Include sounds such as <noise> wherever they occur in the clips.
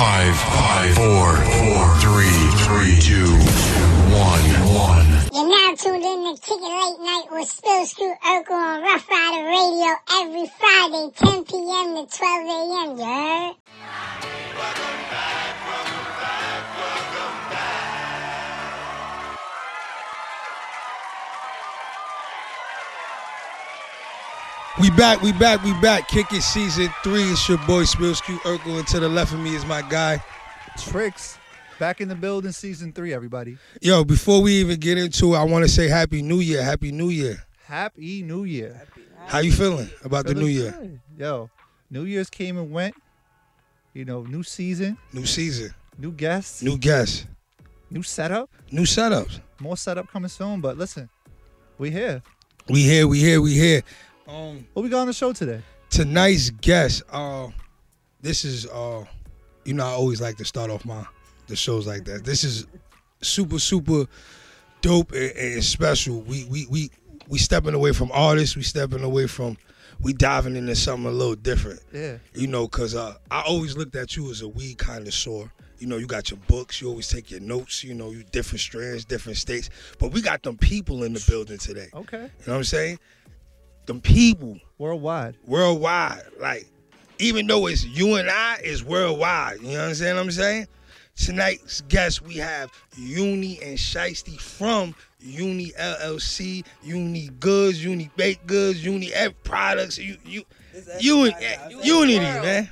Five, five, four, four, three, three, two, one, one. You're now tuned in to Kick It Late Night with Spill Screw Urkel on Rough Rider Radio every Friday, 10 p.m. to 12 a.m. Heard? We back, we back, we back. Kick it season three. It's your boy Spilsky Urkel, and to the left of me is my guy. Tricks back in the building, season three, everybody. Yo, before we even get into it, I want to say Happy New Year. Happy New Year. Happy New Year. How you feeling about the New Year? good. Yo, New Year's came and went. You know, new season, New season, new guests, new guests, new setup. new setups. More setup coming soon, but listen, we here. We here, we here, we here. Um, What we got on the show today? tonight's guest. Uh, this is uh, you know, I always like to start off my the shows like that. This is super, super dope and, and special. We we we we stepping away from artists. We stepping away from. We diving into something a little different. Yeah. You know, cause uh, I always looked at you as a weed connoisseur. You know, you got your books. You always take your notes. You know, you different strands, different states. But we got them people in the building today. Okay. You know what I'm saying? Them people Worldwide. worldwide. Like, even though it's you and I, it's worldwide. You know what I'm saying? I'm saying? Tonight's guest, we have Uni and Shiesty from Uni LLC, Uni Goods, Uni Baked Goods, Uni F Products, you you It's Uni everybody eh, now. It's Unity, world. man.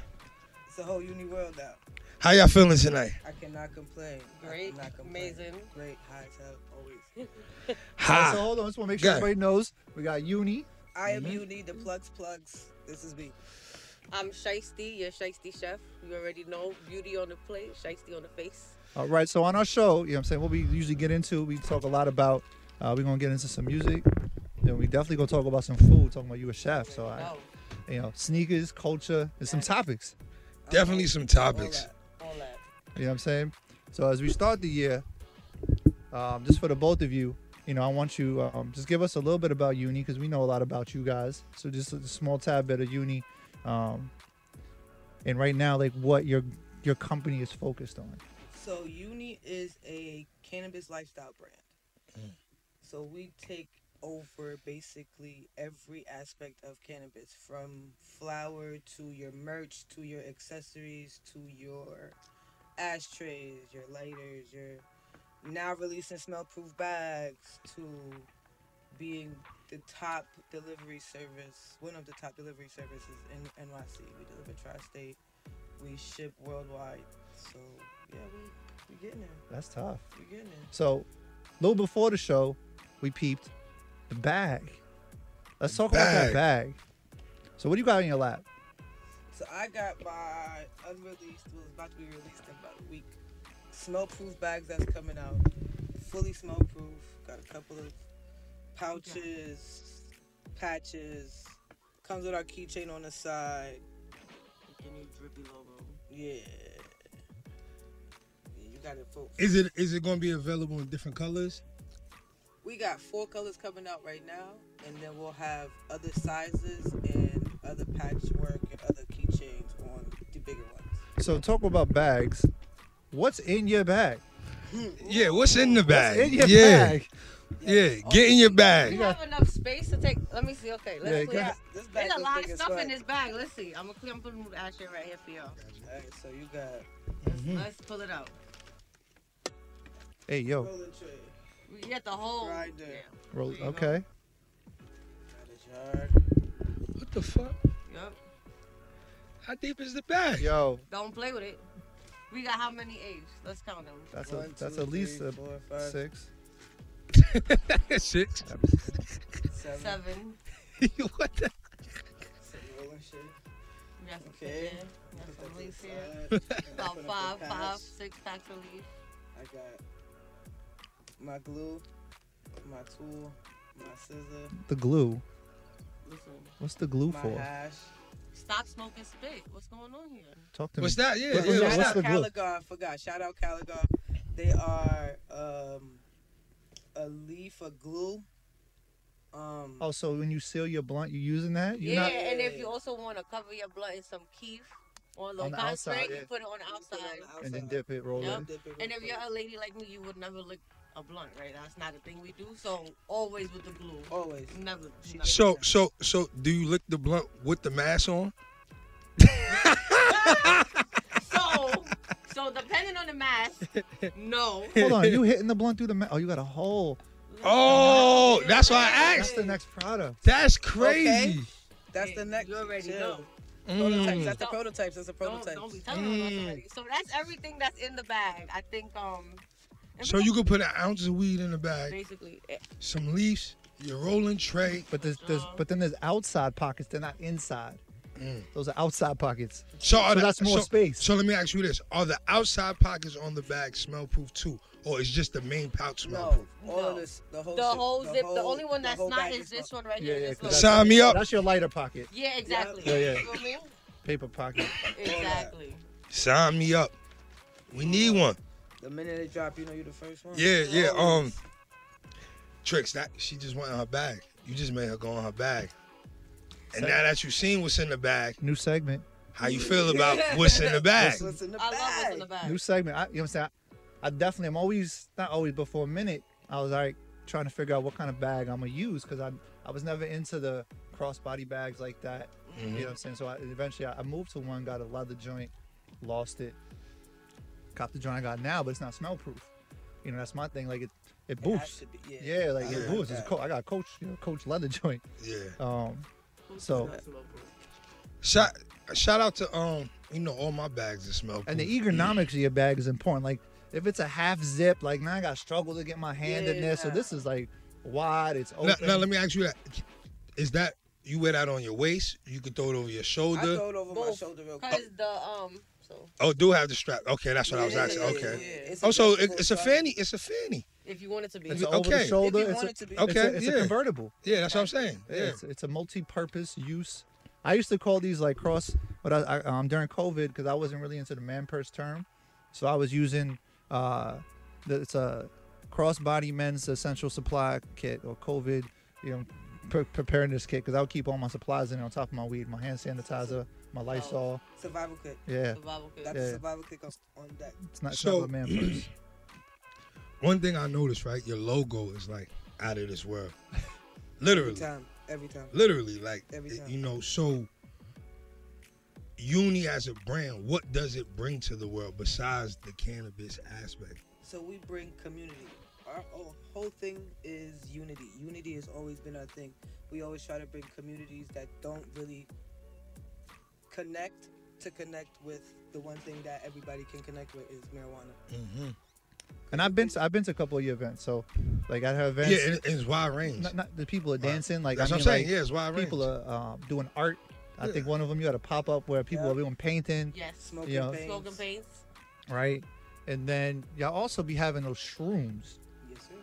It's a whole uni world now. How y'all feeling tonight? I cannot complain. Great, cannot complain. amazing. Great, high tech, always. Alright, so hold on, just want to make sure everybody knows we got Uni. I am you need the plugs, plugs. This is me. I'm Shiesty, your Shiesty chef. You already know beauty on the plate, Shiesty on the face. All right, so on our show, you know what I'm saying, what we usually get into, we talk a lot about, uh, we're going to get into some music. Then we definitely going to talk about some food, talking about you a chef. So, I, you know, sneakers, culture, and some topics. Definitely some All topics. that. all that. You know what I'm saying? So as we start the year, um, just for the both of you, you know, I want you um, just give us a little bit about Uni because we know a lot about you guys. So just a small tad bit of Uni, um, and right now, like what your your company is focused on. So Uni is a cannabis lifestyle brand. So we take over basically every aspect of cannabis, from flower to your merch to your accessories to your ashtrays, your lighters, your now releasing smell-proof bags to being the top delivery service, one of the top delivery services in NYC. We deliver tri-state. We ship worldwide. So yeah, we we getting there. That's tough. We getting there. So a little before the show, we peeped the bag. Let's talk about that bag. So what do you got in your lap? So I got my unreleased, it's about to be released in about a week. Smell-proof bags that's coming out, fully smell-proof. Got a couple of pouches, patches. Comes with our keychain on the side. Your new drippy logo. Yeah. Yeah, you got it full. Is it is it gonna be available in different colors? We got four colors coming out right now, and then we'll have other sizes and other patchwork and other keychains on the bigger ones. So talk about bags. What's in your bag? Yeah, what's in the bag? What's in your yeah, bag? yeah, get in your bag. you have enough space to take? Let me see. Okay, let's Yeah, clear. go out. This bag There's a is lot big of as stuff fuck. in this bag. Let's see. I'm gonna clear. I'm putting the ashtray right here for y'all. Alright, so you got Let's, Mm-hmm. let's pull it out. Hey yo, rolling tray, We get the whole. Right there. Yeah. roll, There you go. okay. got a jar. What the fuck? Yep. How deep is the bag? Yo, Don't play with it. We got how many A's? Let's count them. that's One, a that's two, at least three, a four, five, six. Six. <laughs> seven. Seven. <laughs> what the? Some. We got some Okay. okay. We got Put some that to leaves the here. side. About Put up five, the five, patch. six packs of leaves. I got my glue, my tool, my scissor, The glue. Listen. What's the glue my for? hash. Stop smoking spit. What's going on here? Talk to What's me. that? Yeah, What- yeah. what's What's that? out the glue? Caligar. I forgot. Shout out Caligar. They are um, a leaf of glue. Um, Oh, so when you seal your blunt, you using that? You're yeah, not. and if you also want to cover your blunt in some keef on the On the concrete, outside, you yeah. put it on the You put it on outside. and then dip it, roll Yep. it. Dip it real And if you're a lady like me, you would never lick a blunt, right? That's not a thing we do. So always with the glue. always. Never. Never. So so so do you lick the blunt with the mask on? <laughs> So, so depending on the mask, no. Hold on, you hitting the blunt through the mask? Oh, you got a hole. Oh, that's why I asked. That's asked. the next product. That's crazy. That's the next. You already chill. know. Prototypes. Mm. That's the prototypes. That's the Don't, prototypes. don't be telling Mm. that already. So that's everything that's in the bag. I think um. And So you could put an ounce of weed in the bag, basically eh, some leaves, your rolling tray. But there's, there's but then there's outside pockets. They're not inside. Those are outside pockets. So, are So the- that's more so- space. So let me ask you this: Are the outside pockets on the bag smell proof too, or is just the main pouch smell No, proof? all No. of this, the whole, the zip, whole zip. The whole- only one the that's whole not bag is this one right Yeah, here. yeah, this 'cause little- that's- Sign me up. That's your lighter pocket, Yeah, exactly. Yeah, yeah. You know what I mean? paper pocket. Exactly. Sign me up. We need one. The minute it drop, you know you're the first one. Yeah, yeah. Um, Always. tricks. That she just went in her bag. You just made her go in her bag. And now that you've seen what's in the bag, New segment. how you feel about <laughs> what's in the bag? What's in the I love what's in the bag. New segment. I, you know what I'm saying? I, I definitely. I'm always not always, but for a minute, I was like trying to figure out what kind of bag I'm gonna use because I I was never into the crossbody bags like that. You know what I'm saying? So I, eventually, I, I moved to one, got a leather joint, lost it, copped the joint I got now, but it's not smell proof. You know, that's my thing. Like it, it It has boosts. to be, Yeah, like I it boosts. It's that. co- I got a coach, you know, coach leather <laughs> joint. Yeah. Um, So- not smoking? Shout shout out to um, you know, all my bags are smell. and the proof. ergonomics of your bag is important. Like if it's a half zip, like now I got to struggle to get my hand in there. So this is like wide. It's Now, open. now let me ask you that: Is that you wear that on your waist? You can throw it over your shoulder. I shoulder. throw it over my shoulder real quick. Cause the um. So Oh, do have the strap? Okay, that's what I was asking. yeah, Okay. yeah, yeah. It's Oh, so it, adjustable it's a fanny. It's a fanny. if you want it to be. It's Yeah, a over the okay. If you It's, want a, it to be. Okay. it's, a, it's yeah. a convertible. Yeah, that's what I'm saying. Yeah, Yeah. It's, it's a multi-purpose use. I used to call these like cross, but I, I um during COVID because I wasn't really into the man purse term, so I was using uh, the, it's a crossbody men's essential supply kit or COVID, you know, pre- preparedness kit because I would keep all my supplies in it on top of my weed, my hand sanitizer, my Lysol. Survival kit. Yeah, Survival kit. That's Yeah. the survival kit on, on deck. it's not, it's So- not man purse. <clears throat> One thing I noticed, right? Your logo is like out of this world. Literally. Every Literally. time. Every time. Literally, like Every time. you know. So, Uni as a brand, what does it bring to the world besides the cannabis aspect? So we bring community. Our whole, whole thing is unity. Unity has always been our thing. We always try to bring communities that don't really connect to connect with the one thing that everybody can connect with is marijuana. Mm-hmm. And I've been to, I've been to a couple of your events, so like I have events. Yeah, and it's wide range. not, not the people are dancing like That's I what mean, I'm saying. like, yeah, it's wide range. people are um, doing art. I Yeah. think one of them you had a pop up where people Yeah. are doing painting, Yes. Smoking Yeah. paints. Smoking paints. right? And then y'all also be having those shrooms. Yes, sir.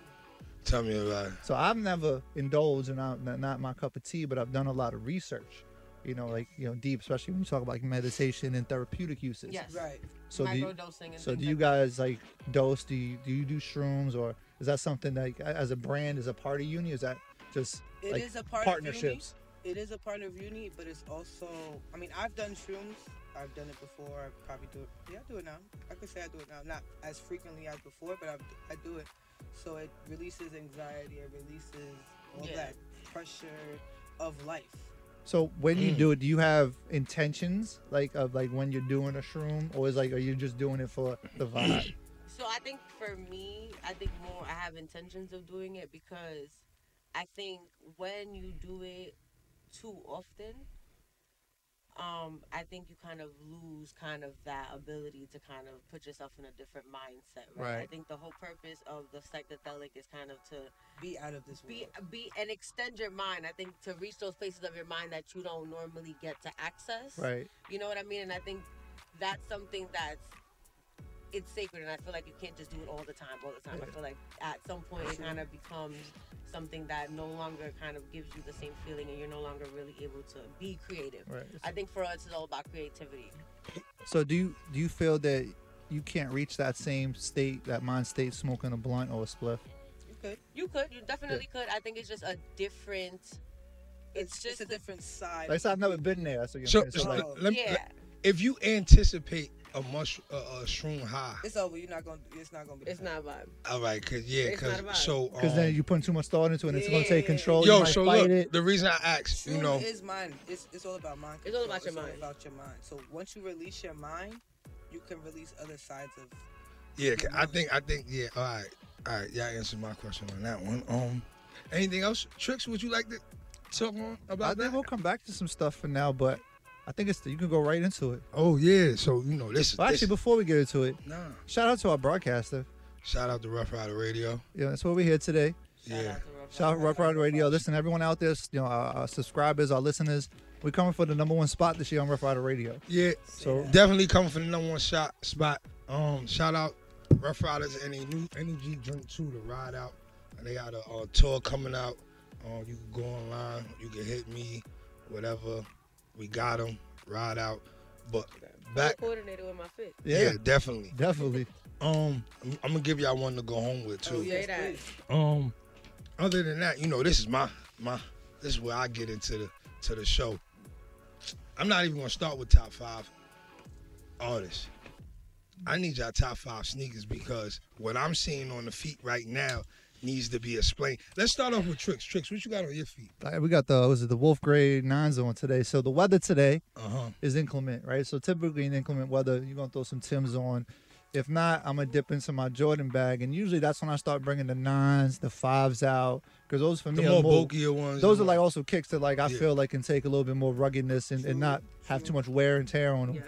Tell me about it. So I've never indulged, and I'm not, not my cup of tea, but I've done a lot of research. You know, like you know, deep, especially when you talk about like meditation and therapeutic uses. Yes. Right. So do you, so do you guys like dose? Do you do you do shrooms, or is that something that as a brand is a part of uni? Is that just It is like a part partnerships? of uni. It is a part of uni, but it's also. I mean, I've done shrooms. I've done it before. I probably do it. Yeah, I do it now. I could say I do it now. Not as frequently as before, but I've, I do it. So it releases anxiety. It releases all Yeah. that pressure of life. So when you Mm. do it, do you have intentions like of like when you're doing a shroom, or is like are you just doing it for the <clears throat> vibe? So I think for me, I think more I have intentions of doing it because I think when you do it too often, um, I think you kind of lose kind of that ability to kind of put yourself in a different mindset, right? I think the whole purpose of the psychedelic is kind of to Be out of this be world. be and extend your mind. I think to reach those places of your mind that you don't normally get to access. right. You know what I mean? And I think that's something that's it's sacred, and I feel like you can't just do it all the time, all the time. I feel like at some point it kind of becomes something that no longer kind of gives you the same feeling, and you're no longer really able to be creative. Right. I think for us, it's all about creativity. So do you do you feel that you can't reach that same state, that mind state, smoking a blunt or a spliff? You could. You could, you definitely could. I think it's just a different. It's, It's just just a different side. Like I said, I've never been there. That's what you're So. So, so like, Oh. let, me- yeah. let- if you anticipate a mush a, a shroom high, It's over. You're not gonna. It's not gonna be. It's not vibe. all right, cause yeah, It's cause not about so Because um, then you put too much thought into it, and it's gonna take control. you yo, might so look, it. the reason I asked, you know, is mind. It's, it's all about mind. It's all about your It's mind. all about your mind. So once you release your mind, you can release other sides of. Yeah, I think I think yeah, all right, all right, y'all answered my question on that one. Um, anything else, tricks? Would you like to talk on I about think we'll come back to some stuff for now, but I think it's you can go right into it. Oh yeah, so you know this is Well, this, actually, before we get into it, nah. shout out to our broadcaster. Shout out to Rough Rider Radio. Yeah, that's why we're here today. Shout Yeah. out to Shout out Rider. Rough Rider Radio. Listen, everyone out there, you know, our, our subscribers, our listeners, we're coming for the number one spot this year on Rough Rider Radio. Yeah, So definitely coming for the number one shot spot. Um, shout out Rough Riders and a new energy drink too to ride out. They got a, uh tour coming out. Uh, you can go online. You can hit me, whatever. We got them. Ride out. But back, coordinated with my fit. yeah, yeah, definitely. definitely. Um, I'm, I'm gonna give y'all one to go home with too. Oh, yes, that. Um, other than that, you know, this is my my this is where I get into the to the show. I'm not even gonna start with top five artists. I need y'all top five sneakers because what I'm seeing on the feet right now needs to be explained. Let's start off with tricks. Tricks, what you got on your feet? Like, We got the was it the Wolf Gray nines on today. So the weather today Uh huh. is inclement, right? So typically in inclement weather, you're gonna throw some Tims on. If not, I'm gonna dip into my Jordan bag, and usually that's when I start bringing the nines, the fives out, because those for The me more are more, bulkier ones. those are more- like also kicks that like I Yeah. feel like can take a little bit more ruggedness and, and not have too much wear and tear on them. Yes.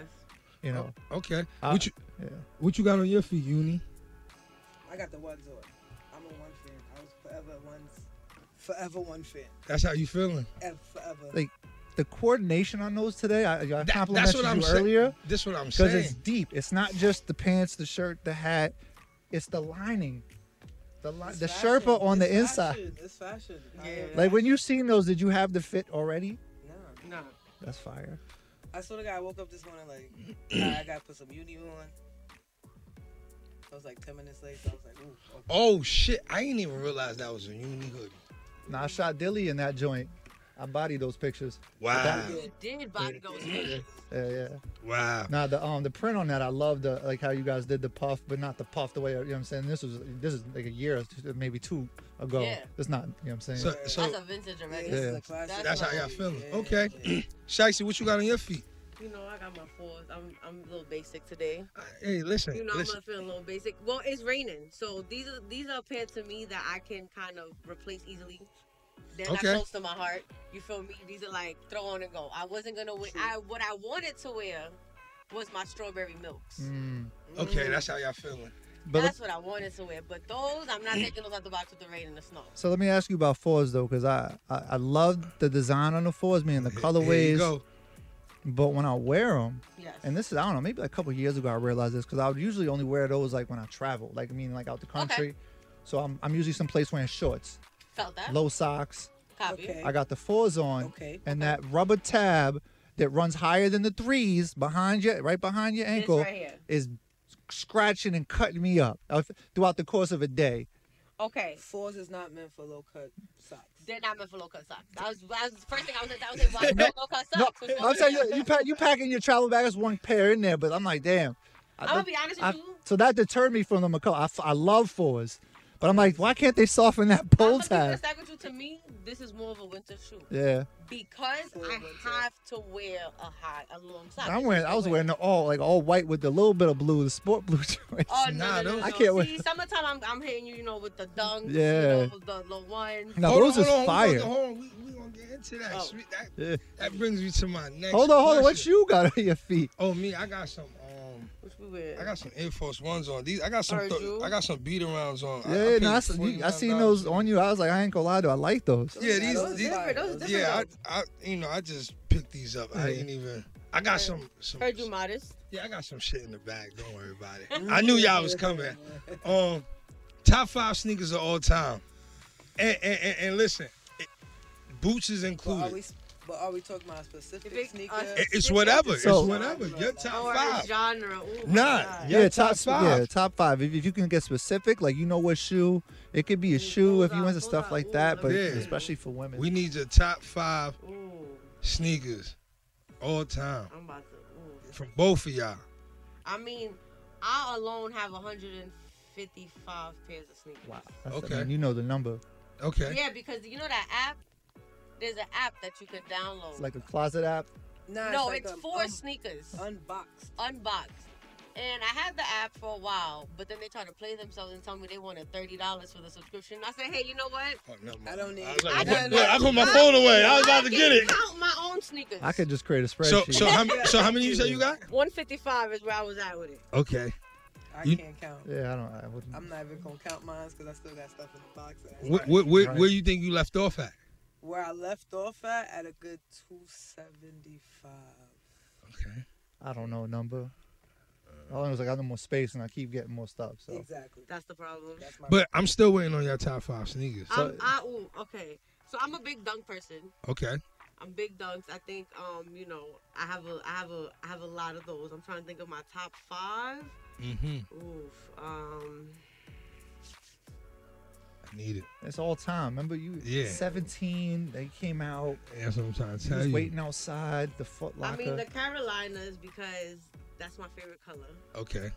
You know, Okay. I- what you yeah. what you got on your feet, Uni? I got the ones on. Forever one fan. That's how you feeling? Ever, forever. Like, The coordination on those today, I, I That- complimented that's what you I'm saying. earlier This what I'm saying. because it's deep. It's not just the pants, the shirt, the hat. It's the lining, the li- It's the fashion. Sherpa on the It's inside. fashion. It's fashion. Yeah. am Like when you seen those, did you have the fit already? No. Nah. That's fire. I swear to God, I woke up this morning like, <clears throat> I, I gotta put some uni on. I was like 10 minutes late, so I was like, ooh. Okay. Oh shit! I didn't even realize that was a uni hoodie. Now I shot Dilly in that joint. I bodied those pictures. Wow! You did body those pictures. Yeah, yeah. Wow! Now the um the print on that, I love the like how you guys did the puff, but not the puff the way you know what I'm saying. This was this is like a year, maybe two ago. Yeah. It's not you know what I'm saying. So, so That's a vintage Yeah, already. this is Yeah. a classic. That's that's how y'all feeling. Yeah, Okay, yeah. <clears throat> Shiesty, what you got on your feet? You know, I got my fours. I'm I'm a little basic today. Hey, listen, You know, I'm listen. a little basic. Well, it's raining, so these are these are a pair to me that I can kind of replace easily. They're Okay. not close to my heart. You feel me? These are like throw on and go. I wasn't gonna wear. I what I wanted to wear was my strawberry milks. Mm. Okay, that's how y'all feeling. But That's what I wanted to wear. But those, I'm not <clears throat> taking those out the box with the rain and the snow. so let me ask you about fours though, because I, I I love the design on the fours, man. the colorways. Here you go. But when I wear them, Yes. and this is I don't know, maybe like a couple years ago I realized this because I would usually only wear those like when I travel, like I mean like out the country. Okay. So I'm I'm usually someplace wearing shorts, felt that. low socks. Copy. Okay. I got the fours on, Okay. and that rubber tab that runs higher than the threes behind you, right behind your ankle, right here. is scratching and cutting me up uh, throughout the course of a day. Okay. Fours is not meant for low cut socks. They're not meant for low cut socks. That was, that was the first thing I was that was <laughs> why no low cut No, socks. was I'm saying you, you pack you packing your travel bag. There's one pair in there, but I'm like, damn. I, I'm gonna be honest with you. so that deterred me from them. a couple- I, I love fours, but I'm like, why can't they soften that I'm pull gonna be tab? honest with you. To me, this is more of a winter shoe Yeah, because For I winter. have to wear a high, a long sock. I'm wearing. I was wearing the all like all white with a little bit of blue, the sport blue <laughs> joints. Oh no, Nah, no, no, those- no, I can't wait. See, summertime I'm, I'm hitting you, you know, with the dunks, Yeah. you know, the the ones. Now Hold on, those is hold fire. Hold on, hold on. We, we gonna get into that. Oh. That. Yeah. That brings me to my next. Hold on, hold on. What question. you got on your feet? Oh, me. I got some. Um, Which we wear. I got some Air Force Ones on. These. I got some. Th- I got some beat arounds on. I- I Yeah, no, I, s- you- I seen those on you. I was like, I ain't gonna lie to. you, I like those. Yeah, Yeah, these. those these different, those different. yeah, I, I, you know, I just picked these up. I Yeah. didn't even. I got some. some Heard you modest. Yeah, I got some shit in the bag. Don't worry about it. <laughs> I knew y'all was coming. Um, top five sneakers of all time, and and, and, and listen, it, boots is But are included. We? But are we talking about specific Big- sneaker? uh, It- it's whatever. So- it's whatever. Your top Or five. genre. Ooh, my Nah, God. yeah. Yeah, top top five. Yeah, top five. If, if you can get specific, like you know what shoe, it could be a Ooh, shoe if those you are- into those stuff are- like ooh, that. let But me- Yeah. especially for women. We need your top five Ooh, sneakers all time. I'm about to. Ooh. From both of y'all. I mean, I alone have 155 pairs of sneakers. Wow. That's, Okay. I mean, you know the number. Okay. Yeah, because you know that app. There's an app that you could download. It's like a closet app. Nah, no, like it's a for un- sneakers, unboxed. unboxed. And I had the app for a while, but then they tried to play themselves and tell me they wanted thirty dollars for the subscription. I said, hey, you know what? Oh, never. I don't need- I, like, I I, can- put, look, I put my phone away. I was about to get it. Count my own sneakers. I could just create a spreadsheet. so how, m- so how many you say you got? 155 is where I was at with it. Okay. I You- can't count. yeah, I don't. I wouldn't. I'm not even gonna count mine because I still got stuff in the box. that I- Where, where, where, Right. where you think you left off at? Where I left off at, at a good 275. Okay. I don't know a number. All I know is I got no more space and I keep getting more stuff. So Exactly. That's the problem. That's my. But I'm still waiting on your top five sneakers. I'm, I, ooh, okay. So I'm a big dunk person. Okay. I'm big dunks. I think, um, you know, I have a, I have a, I have a lot of those. I'm trying to think of my top five. Mm-hmm. Oof. Um, I need it. it's all time. Remember you? Yeah. 17. They came out. That's what I'm trying to You tell was you. waiting outside the Foot Locker. I mean the Carolinas because that's my favorite color. Okay.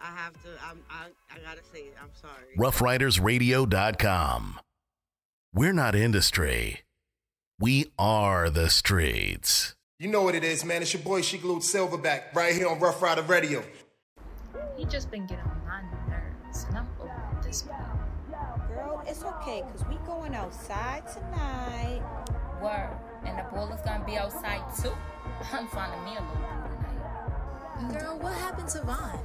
I have to. I'm. I, I gotta say it. I'm sorry. RoughRidersRadio.com. We're not industry. We are the streets. You know what it is, man. It's your boy She Glued Silverback right here on Rough Rider Radio. He just been getting on my nerves, and I'm over this point. Girl, it's okay, cause we going outside tonight. Word, and the ball is gonna be outside too. <laughs> I'm finding me a little boo tonight. Girl, what happened to Vaughn?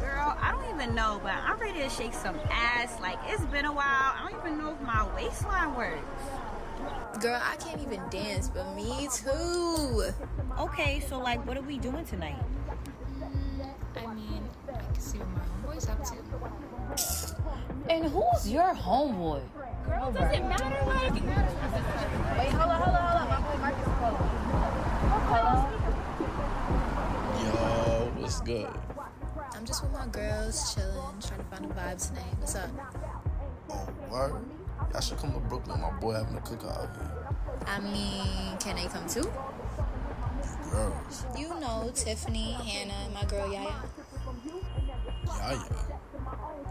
Girl, I don't even know, but I'm ready to shake some ass. Like it's been a while. I don't even know if my waistline works. Girl, I can't even dance, but me too. Okay, so like, what are we doing tonight? I mean, I can see what my homeboy's up to. And who's your homeboy? Girl, does it matter? Like, Wait, hold on, hold on, hold on. My boy Marcus is calling. Hello? Yo, what's good? I'm just with my girls, chilling, trying to find a vibe tonight. What's up? Oh, word? Y'all should come to Brooklyn. My boy having a cookout out here. I mean, can they come too? Girls. You know, Tiffany, Hannah, and my girl Yaya. Yeah,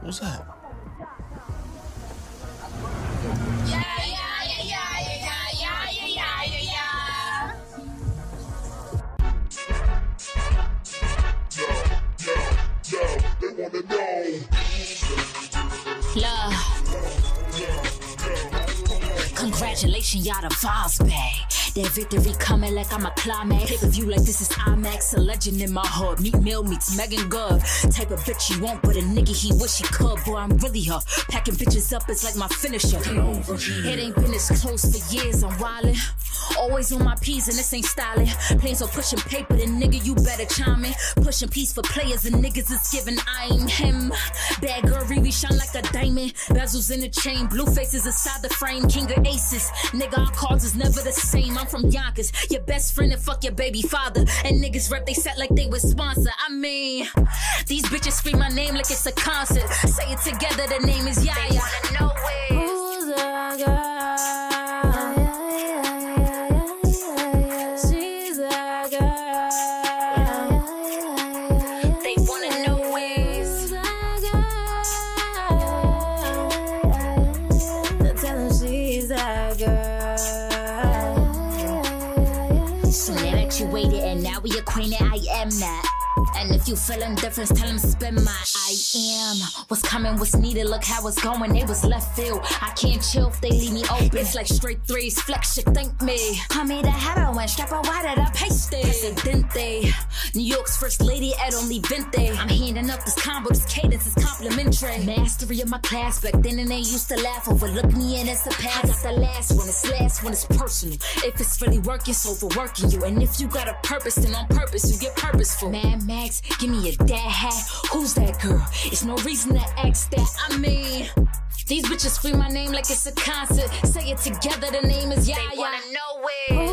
What's that? Love. Congratulations, y'all the boss. That victory coming like I'm a climax. Pay per view like this is IMAX. A legend in my heart. Meek Mill meets Meagan Good. Type of bitch you want, but a nigga he wish he could. Boy, I'm really her. Packing bitches up is like my finisher. It ain't been this close for years. I'm wildin'. Always on my P's and this ain't styling. Planes are pushing paper, then nigga, you better chime in. Pushing peace for players and niggas is giving I'm him. Bad girl, really shine like a diamond. Bezels in the chain, blue faces inside the frame. King of aces. Nigga, our cards is never the same. I'm from Yonkers, your best friend and fuck your baby father. And niggas rep they set like they was sponsor. I mean, these bitches scream my name like it's a concert. Say it together, the name is Yaya. They wanna know it. Who's that girl? M Net. And if you feeling different, tell them spin my I am. What's coming, what's needed, look how it's going. They was left field. I can't chill if they leave me open. It's like straight threes, flex shit, thank me. Call me the heroin, strap a did I paste it? Presidente. New York's first lady at only Vente. I'm handing up this combo, this cadence is complimentary. Mastery of my class, back then and they used to laugh. Overlook me and it's a pass. I got the last one, it's last one, it's personal. If it's really working, it's overworking you. And if you got a purpose, then on purpose, you get purposeful. Mad Max, give me a dad hat. Who's that girl? It's no reason to ask that. I mean, these bitches scream my name like it's a concert. Say it together, the name is Yaya. They wanna know it.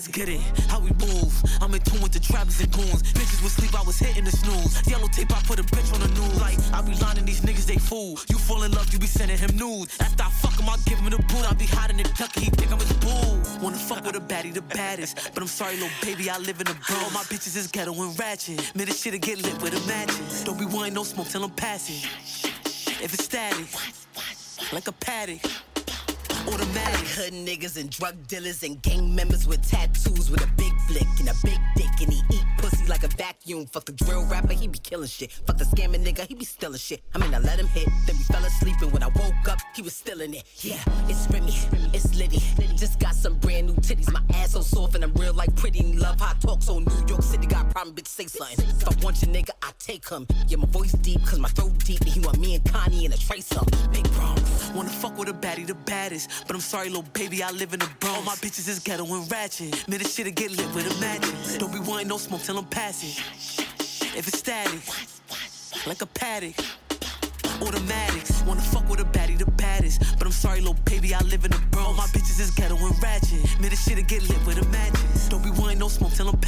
let's get it. How we move. I'm in tune with the trappers and goons. Bitches would sleep, I was hitting the snooze. Yellow tape, I put a bitch on the news. Like, I be lining these niggas, they fool. You fall in love, you be sending him nudes. After I fuck him, I give him the boot. I be hiding in duck, he think I'm his boo. Wanna fuck with a baddie, the baddest. But I'm sorry, little baby, I live in a bro. My bitches is ghetto and ratchet. Man, this shit'll get lit with a matches. Don't be wanting no smoke till I'm passing. If it's static, like a paddock. Hood niggas and drug dealers and gang members with tattoos with a big flick and a big dick and he eat pussy like a vacuum. Fuck the drill rapper, he be killing shit. Fuck the scamming nigga, he be stealing shit. I mean, I let him hit, then we fell asleep and when I woke up, he was still in it. Yeah, it's Remy, it's Liddy. Just got some brand new titties. My ass so soft and I'm real like pretty. Love how I talk so New York problem, bitch, say something. If I want your nigga, I take him. Yeah, my voice deep, cause my throat deep, and he want me and Connie in a trace up. Big problems. Wanna fuck with a baddie, the baddest. But I'm sorry, little baby, I live in a bro. All my bitches is ghetto and ratchet. Man, this shit'll get lit with a matches. Don't be wanting no smoke till I'm passing. If it's static, like a paddock. Automatics, wanna fuck with a baddie, the baddest. But I'm sorry, little baby, I live in a bro. All my bitches is ghetto and ratchet. Man, this shit'll get lit with a matches. Don't be wanting no smoke till I'm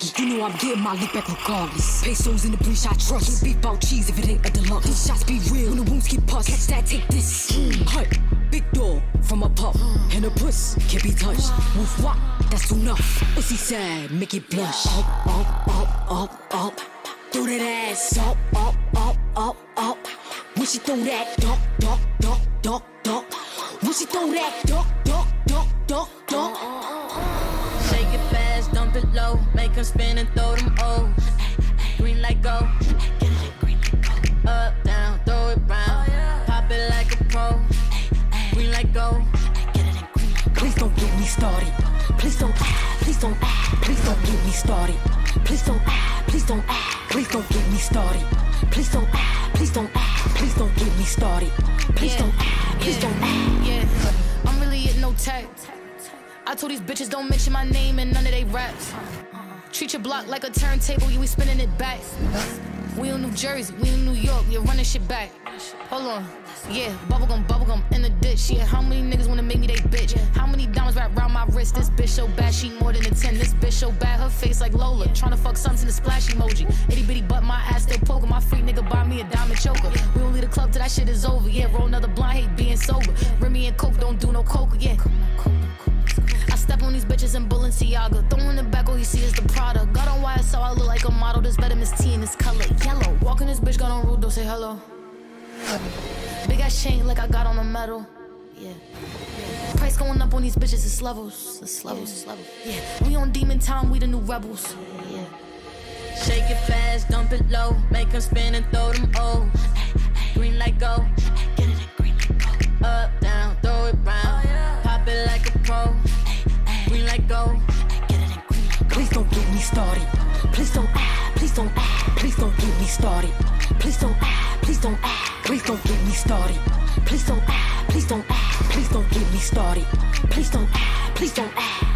split. You know I'm getting my lick back regardless. Pesos in the breach, I trust. Beef out cheese if it ain't a deluxe. These shots be real when the wounds get pus. Catch that, take this. Mm. Hut, big dog from a pup. And a puss can't be touched. Woof wop, that's enough. Pussy sad, make it blush. Up, up, up, up, up. Throw that ass up, up, up, up, up. When she throw that duck, duck, duck, duck, duck. When she throw that duck, her spin and throw them O's. Green light go. Up, down, throw it round. Pop it like a pro. Green light go. Please don't get me started. Please don't please don't please don't get me started. Please don't please don't please don't get me started. Please don't please don't please don't get me started. Please don't please don't ah. Yeah, I'm really at no tech. I told these bitches don't mention my name in none of they raps. Treat your block like a turntable, you be spinning it back. We in New Jersey, we in New York, you're running shit back. Hold on, yeah, bubblegum, bubblegum in the ditch. Yeah, how many niggas wanna make me they bitch? How many diamonds wrap around my wrist? This bitch so bad, she more than a 10. This bitch so bad, her face like Lola. Tryna fuck something in the splash emoji. Itty bitty butt, my ass still poking. My freak nigga buy me a diamond choker. We don't leave the club till that shit is over. Yeah, roll another blind, hate being sober. Remy and Coke don't do no coke, yeah. I step on these bitches in Balenciaga. Throwing it back, all you see is the product. Got on wire, so I look like a model. This better Miss T in this color yellow. Walking this bitch, got on rude, don't say hello. Big ass chain like I got on a medal. Yeah. Price going up on these bitches, it's levels. It's levels, it's levels. Yeah. We on demon time, we the new rebels. Yeah. Shake it fast, dump it low. Make her spin and throw them O's. Green light go. Up, down, throw it round. Started. Please don't ah, please don't ah, please don't get me started. Please don't ah, please don't ah, please don't get me started. Please don't ah, please don't ah, please don't get me started. Please don't please don't.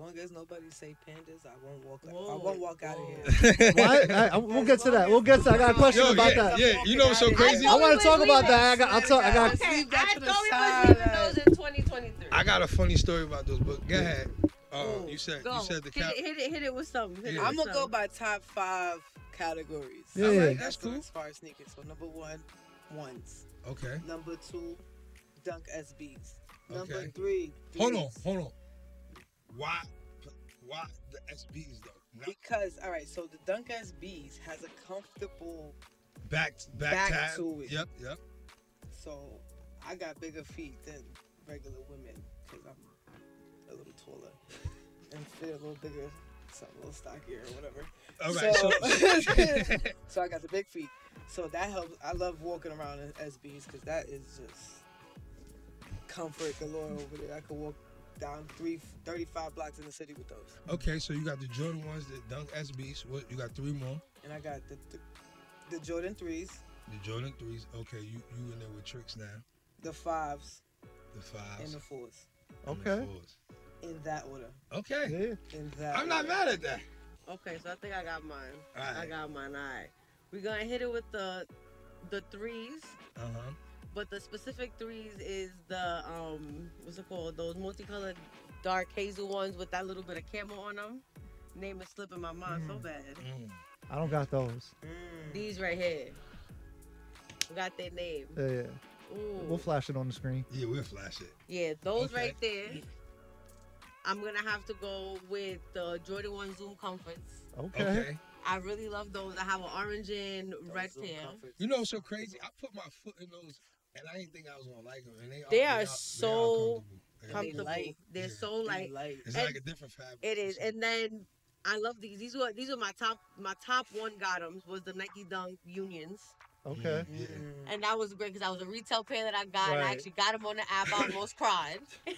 Long as nobody say pandas, I won't walk. I won't walk out of here. <laughs> What? I, I, we'll get to that. We'll get to that. I got a question Yo, about yeah, that. yeah, you know what's so crazy? I want to talk about that. I got. I'll talk. I got. Okay, Leave I thought we side. was leaving those in 2023. I got a funny story about those, but go ahead. Uh, you said go. you said the hit it, hit it, hit it with something. Hit Yeah. with I'm gonna go by top five categories. Yeah, yeah. right, That's so cool. As far as sneakers, so number one, ones. Okay. Number two, Dunk SBs. Number Okay. three, Hold on, hold on. Why? Why the SBs though? Not Because all right, so the Dunk SBs has a comfortable back back, back tab. to it. Yep, yep. So I got bigger feet than regular women because I'm a little taller and fit a little bigger, so I'm a little stockier or whatever. All right, So, so- <laughs> <laughs> so I got the big feet. So that helps. I love walking around in SBs because that is just comfort galore over there. I could walk down three, 35 blocks in the city with those. Okay, so you got the Jordan ones, the Dunk SBs. What you got? Three more. And I got the, the, the Jordan 3s, The Jordan threes. Okay, you you in there with tricks now. the 5s, The fives. and the 4s. and the Okay. fours. In that order. Okay. Yeah. In that I'm not order. mad at that. Okay, so I think I got mine. I got mine. All right. We're gonna hit it with the the threes, Uh huh. But the specific threes is the um what's it called? Those multicolored dark hazel ones with that little bit of camel on them. Name is slipping my mind so mm. bad. Mm. I don't got those. Mm. These right here. Got their name. Yeah, yeah. Ooh. We'll flash it on the screen. Yeah, we'll flash it. Yeah, those Okay. right there. I'm gonna have to go with the Jordan One Zoom Comforts. Okay. Okay. I really love those. I have an orange and red pair. You know so crazy? I put my foot in those, and I didn't think I was gonna like them, and they They are. are they so They are comfortable. light. They're Yeah. so light. light. It's And like a different fabric. It is, and then I love these. These were these were my top my top one bottoms was the Nike Dunk Unions. Okay. Mm-hmm. And that was great because I was a retail pair that I got. And I actually got them on the app. I almost cried. <laughs> I'm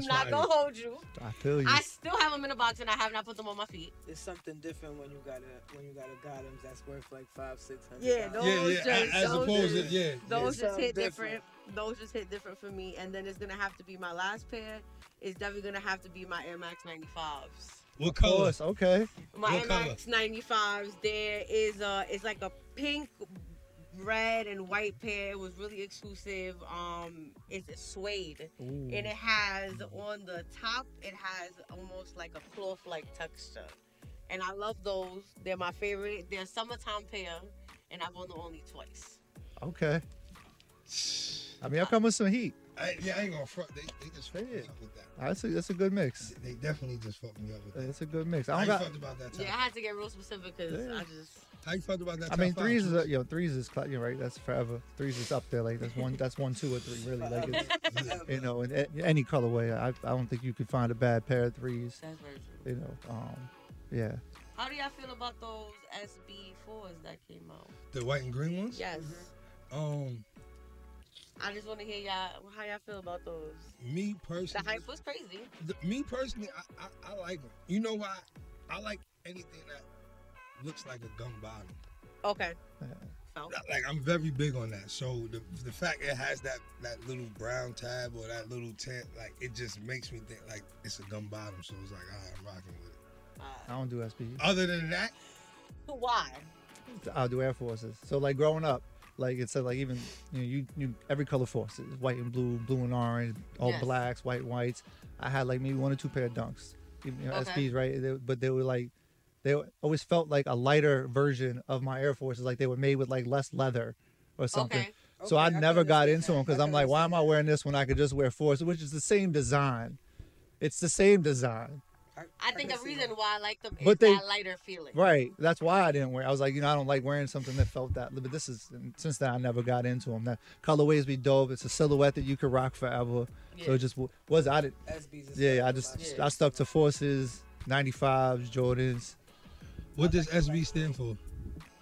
That's not fire. gonna hold you. I feel you. I still have them in a box and I have not put them on my feet. It's something different when you got a when you got a Gothams that's worth like five six hundred. Yeah, those Yeah, yeah, just, as those opposed to- just, yeah, those yeah. just hit Something different. Those just hit different for me. And then it's gonna have to be my last pair. It's definitely gonna have to be my Air Max 95s. What Of color? Okay. My What Air color? Max 95s. There is a it's like a pink, red and white pair. It was really exclusive. Um, it's a suede, Ooh. and it has on the top it has almost like a cloth like texture, and I love those. They're my favorite. They're a summertime pair, and I've worn them only twice. Okay. I mean, I come with some heat. I, yeah, I ain't gonna front. They, they just fucked me up with that. That's a, that's a good mix. They definitely just fucked me up with that. It's a good mix. I How don't you got. felt about that? Top? Yeah, I had to get real specific because Yeah. I just. How you felt about that? I top mean, five? threes is a, yo, threes is cla- you're right. That's forever. Threes is up there. Like that's one. That's one, two, or three. Really, like it's, you know, in a- any colorway. I, I don't think you could find a bad pair of threes. That's very true. You know, um, yeah. How do y'all feel about those SB4s that came out? the white and green ones. Yes. Um, I just want to hear y'all how y'all feel about those. me personally, The personally, hype was crazy. the, me personally, I, I, I like them. You know why? I like anything that looks like a gum bottom. Okay. Felt. Like I'm very big on that. So the the fact it has that that little brown tab or that little tent, like it just makes me think like it's a gum bottom. So it's like, all right, I'm rocking with it. Uh, I don't do SB. Other than that, Why? I'll do Air Forces. So like growing up, like it said, like even you know, you, you every color forces, white and blue, blue and orange, all Yes. blacks, white whites. I had like maybe one or two pair of dunks, even, you know, Okay. SBs, right? They, but they were like, they always felt like a lighter version of my Air Forces, like they were made with like less leather or something. Okay. So Okay, I I never got into them because I'm like, why am I wearing this when I could just wear force which is the same design. It's the same design. I think the reason why I like them is But they- that lighter feeling. Right. That's why I didn't wear. I was like, you know, I don't like wearing something that felt that. But this is since then I never got into them. That colorways be dope. It's a silhouette that you could rock forever. So it just w- was. I did. SBs Yeah, I just Yeah. I stuck to Forces, 95s, Jordans, what does SB stand for?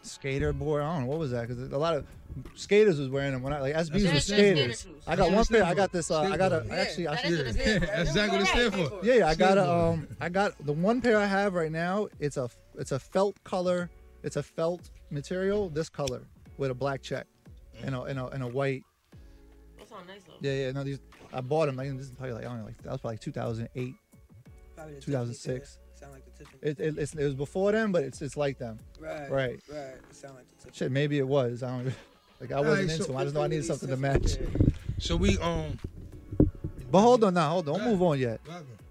Skater board. I don't know what was that because a lot of skaters was wearing them when I like SBs That's were what skater skaters. I got one pair. I got this. Uh, I got a Skateboard. actually. I that should, is what it Yeah, that's exactly what it stand for. Yeah, yeah, I got a um I got the one pair I have right now, it's a it's a felt color. It's a felt material, this color with a black check and a and a, and a white. Those sound nice though. Yeah, yeah, no these I bought them like this is probably like I don't know, like that was probably like 2008. Probably the 2006. Tiffany pair. Sound like the Tiffany. It, it, it's, it was before them, but it's it's like them. Right. Right. Right. It sound like the Tiffany. Shit, maybe it was. I don't <laughs> like I wasn't Alright, into so- them. I just know I needed something to match. Yeah. So we um. But hold on now, hold on, don't Right. move on yet.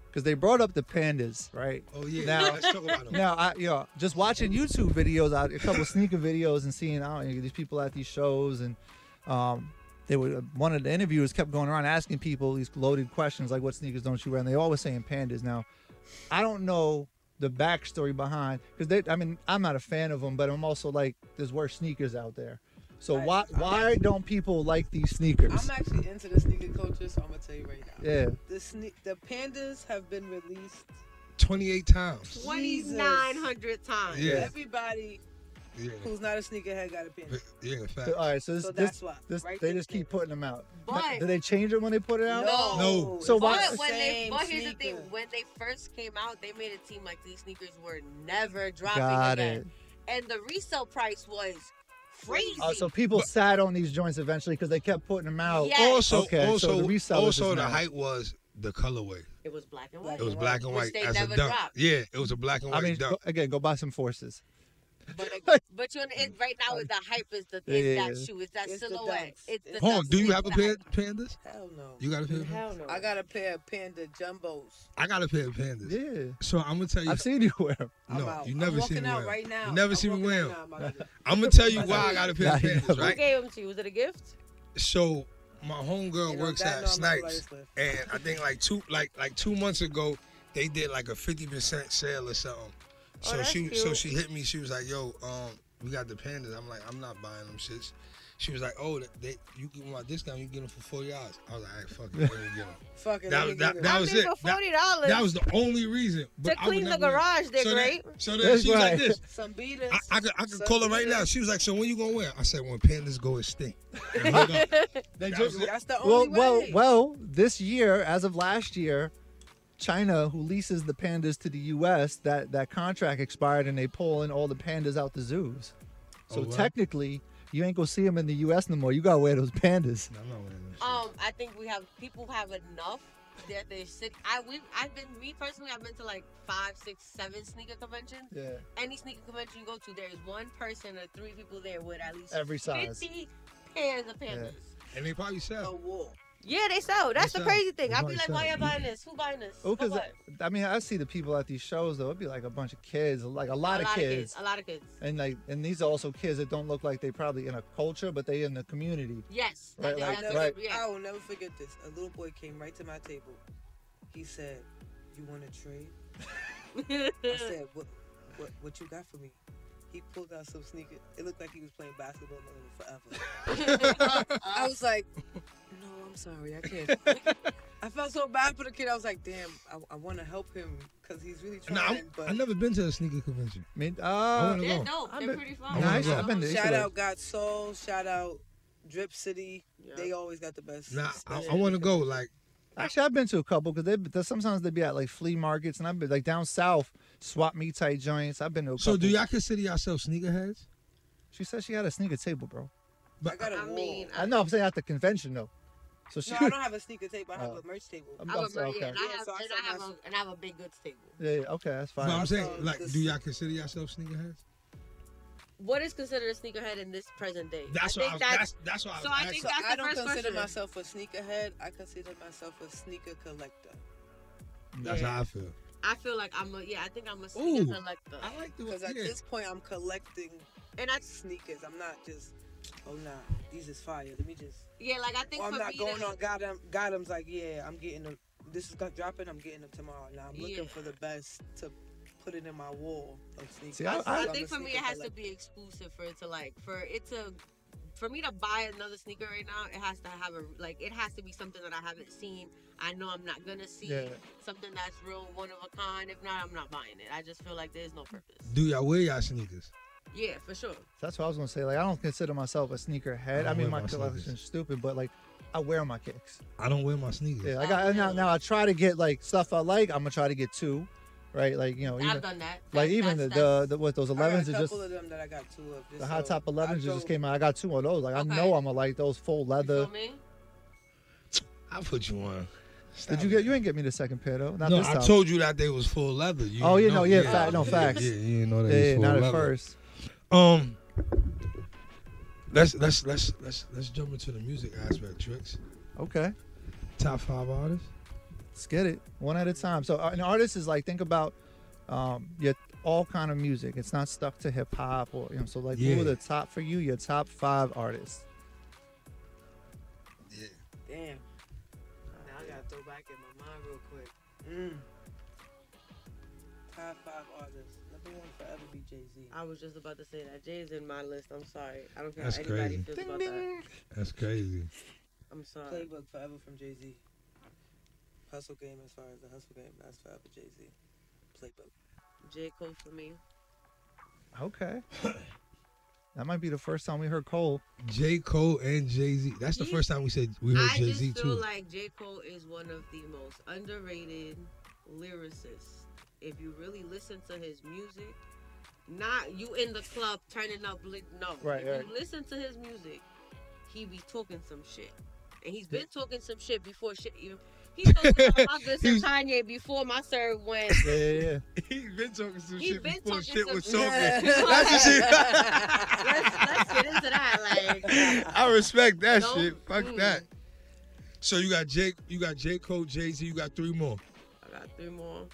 Because they brought up the pandas, right? Oh yeah. Now- let's talk about them. Now, I you know, just watching YouTube videos, I, a couple of sneaker videos, and seeing I don't know, these people at these shows, and um, they were one of the interviewers kept going around asking people these loaded questions like, "What sneakers don't you wear?" And they always saying pandas. Now, I don't know the backstory behind because they. I mean, I'm not a fan of them, but I'm also like, there's worse sneakers out there. So I- why I'm why don't people like these sneakers? I'm actually into the sneaker culture, so I'm gonna tell you right now. yeah. The sne- the pandas have been released Twenty-eight times. 2,900 times. Yeah. Everybody Yeah. who's not a sneakerhead got a panda. Yeah. Fact. So, all right, so this, So this, that's why, this right they just keep putting them out. But- do they change them when they put it out? No. No. So it's why- But when they, but here's the thing: when they first came out, they made it seem like these sneakers were never dropping Got again, it. and the resale price was crazy. Oh, so people sat on these joints eventually because they kept putting them out. Yes. Also, Okay, so also, the resellers also the not- hype was the colorway. it was black and white. It was black and Which white they as a never dunk. dropped. Yeah, it was a black and I white mean, dunk. go, again, go buy some forces. But <laughs> but you know, it, right now is the hype is the Yeah, is yeah, that shoe, it's that It's silhouette, dunks. it's the Hold on, do you have a pair of pandas? Hell no. You got a pair of pandas? Hell no. I got a pair of panda jumbos. I got a pair of pandas. Yeah, So I'm gonna tell you. I've seen you wear them. No, out. you I'm never walking seen me out wear 'em. right now. You never I'm seen me wear them. I'm about to- I'm gonna tell you why I got a pair of <laughs> pandas, never- Who gave them to you? Was it a gift? So my homegirl And on works at note, I'm not Snipes, and I think like two like like two months ago they did like a fifty percent sale or something. Oh, So that's she so she hit me. She was like, "Yo, um, we got the pandas." I'm like, "I'm not buying them shits." She was like, "Oh, they, they you can want discount. You get them for forty dollars." I was like, "All right, fuck it, let me get them." Fuck it, That, let was- that, that it. was it. for That- $40 That, was the only reason. But To I clean the garage, they're so great. That, so then That's she was like this. Some beaters. I, I could, I could call her right now. She was like, "So when you gonna wear?" I said, "When pandas go extinct." And hung up. <laughs> They That just- That's the well, only well, way. well. This year, as of last year, China, who leases the pandas to the U.S., that that contract expired, and they pulling all the pandas out the zoos. So Oh, wow. technically, you ain't gonna see them in the U.S. no more. You gotta wear those pandas. No, I'm not wearing this. Um, I think we have people have enough that they're sick. I we I've been me personally. I've been to like five, six, seven sneaker conventions. Yeah. Any sneaker convention you go to, there is one person or three people there with at least Every size. fifty pairs of pandas. And they probably sell. Yeah, they sell. That's They the sell. crazy thing. I'd be like, sell. why you buying this? Who buying this? Oh, because what? I mean, I see the people at these shows. Though it'd be like a bunch of kids, like a lot, of, kids. A lot of kids. and like, and these are also kids that don't look like they probably in a culture, but they in the community. Yes. Right, like- I, never, right. yeah. I will never forget this. A little boy came right to my table. He said, "You want to trade?" I <laughs> said, "What? What? What you got for me?" He pulled out some sneakers. It looked like he was playing basketball forever. <laughs> I was like, "No, I'm sorry, I can't." <laughs> I felt so bad for the kid. I was like, "Damn, I, I want to help him because he's really trying." No, I'm, but I've never been to a sneaker convention. I mean, I uh, wanna They're go. dope. I've They're been- pretty fun. wanna Nice. go. I've been to shout out God Soul. Shout out Drip City. They always got the best. Nah, I, I want to go. Like, Actually, I've been to a couple because they they- sometimes they be at like flea markets, and I've been like down south, swap meet type joints. I've been to a couple so do y'all consider yourselves sneakerheads? She said she had a sneaker table, bro. I got a I wall. mean, I know. I'm saying at the convention though. So she. No, I don't have a sneaker table. I have Oh. a merch table. I'm- I I'm have a sorry, okay. and I Yeah, have so and saw I have my- a and I have a big goods table. Yeah, yeah, okay, that's fine. But I'm saying, So like, do y'all consider yourselves sneakerheads? What is considered a sneakerhead in this present day? That's I what I think was. that's, That's that's what I was so I asking. think So that's I the don't first consider question. myself a sneakerhead. I consider myself a sneaker collector. That's Yeah. how I feel. I feel like I'm a yeah. I think I'm a sneaker Ooh. collector. I like the Because at this point, I'm collecting And I sneakers. I'm not just, oh nah, these is fire. Let me just. yeah, like I think Or I'm for not me going to- on Gotham. Gotham's like, yeah, I'm getting them. This is dropping. I'm getting them tomorrow. Now I'm looking Yeah. for the best to put it in my wall of sneakers. See, I- So I, I'm think for me it sneaker has to collector. be exclusive for it to like for it to for me to buy another sneaker right now it has to have a like it has to be something that I haven't seen I know I'm not gonna see Yeah. something that's real one of a kind if not I'm not buying it I just feel like there's no purpose Do y'all wear y'all sneakers? Yeah for sure That's what I was gonna say. Like, I don't consider myself a sneaker head. I I, mean, my my sneakers. collection's stupid, but like, I wear my kicks. I don't wear my sneakers. Yeah, I got now. Now I try to get like stuff I like. I'm gonna try to get two, right? Like you know, even, I've done that like That's- even the, that's- the the what those I got a 11s are couple just of them that I got two of. Just the hot top I 11s that just came out. I got two of those. Like I know I'm gonna like those full you leather. me I put you on. Did you get? You ain't get me the second pair though. Not no, this I told you that they was full leather. You Oh, didn't yeah, no, know. yeah, fact- no, facts. Yeah, you didn't know that Yeah, was full not at first. Um, let's let's let's let's let's jump into the music aspect, tricks. Okay. Top five artists. Let's get it one at a time. So uh, an artist is like think about um your all kind of music. It's not stuck to hip hop or you know. So like, Yeah. who are the top for you? Your top five artists. Yeah. Damn. Now I gotta throw back in my mind real quick. Mm. Top five artists. Jay Z. I was just about to say that Jay's in my list I'm sorry I don't care That's how anybody crazy. feels about that That's crazy. I'm sorry Playbook forever from Jay Z. Hustle game as far as the hustle game, that's forever Jay Z. Playbook. J Cole for me Okay. <coughs> that might be the first time we heard Cole. J Cole and Jay Z. That's the He- first time we said we heard I Jay just feel too. like J. Cole is one of the most underrated lyricists. If you really listen to his music, not you in the club turning up, li- no. Right, if right. you listen to his music, he be talking some shit, and he's been talking some shit before shit even. He <laughs> talked about this and He's- Kanye before my sir went. Yeah, yeah, yeah. <laughs> He's been talking some He shit been before talking shit some- was talking. Yeah. <laughs> That's the shit. let's, let's get into that. Like, I respect that Don't- shit. Fuck mm. that. So you got Jake, you got J Cole, Jay Z, you got three more. I got three more.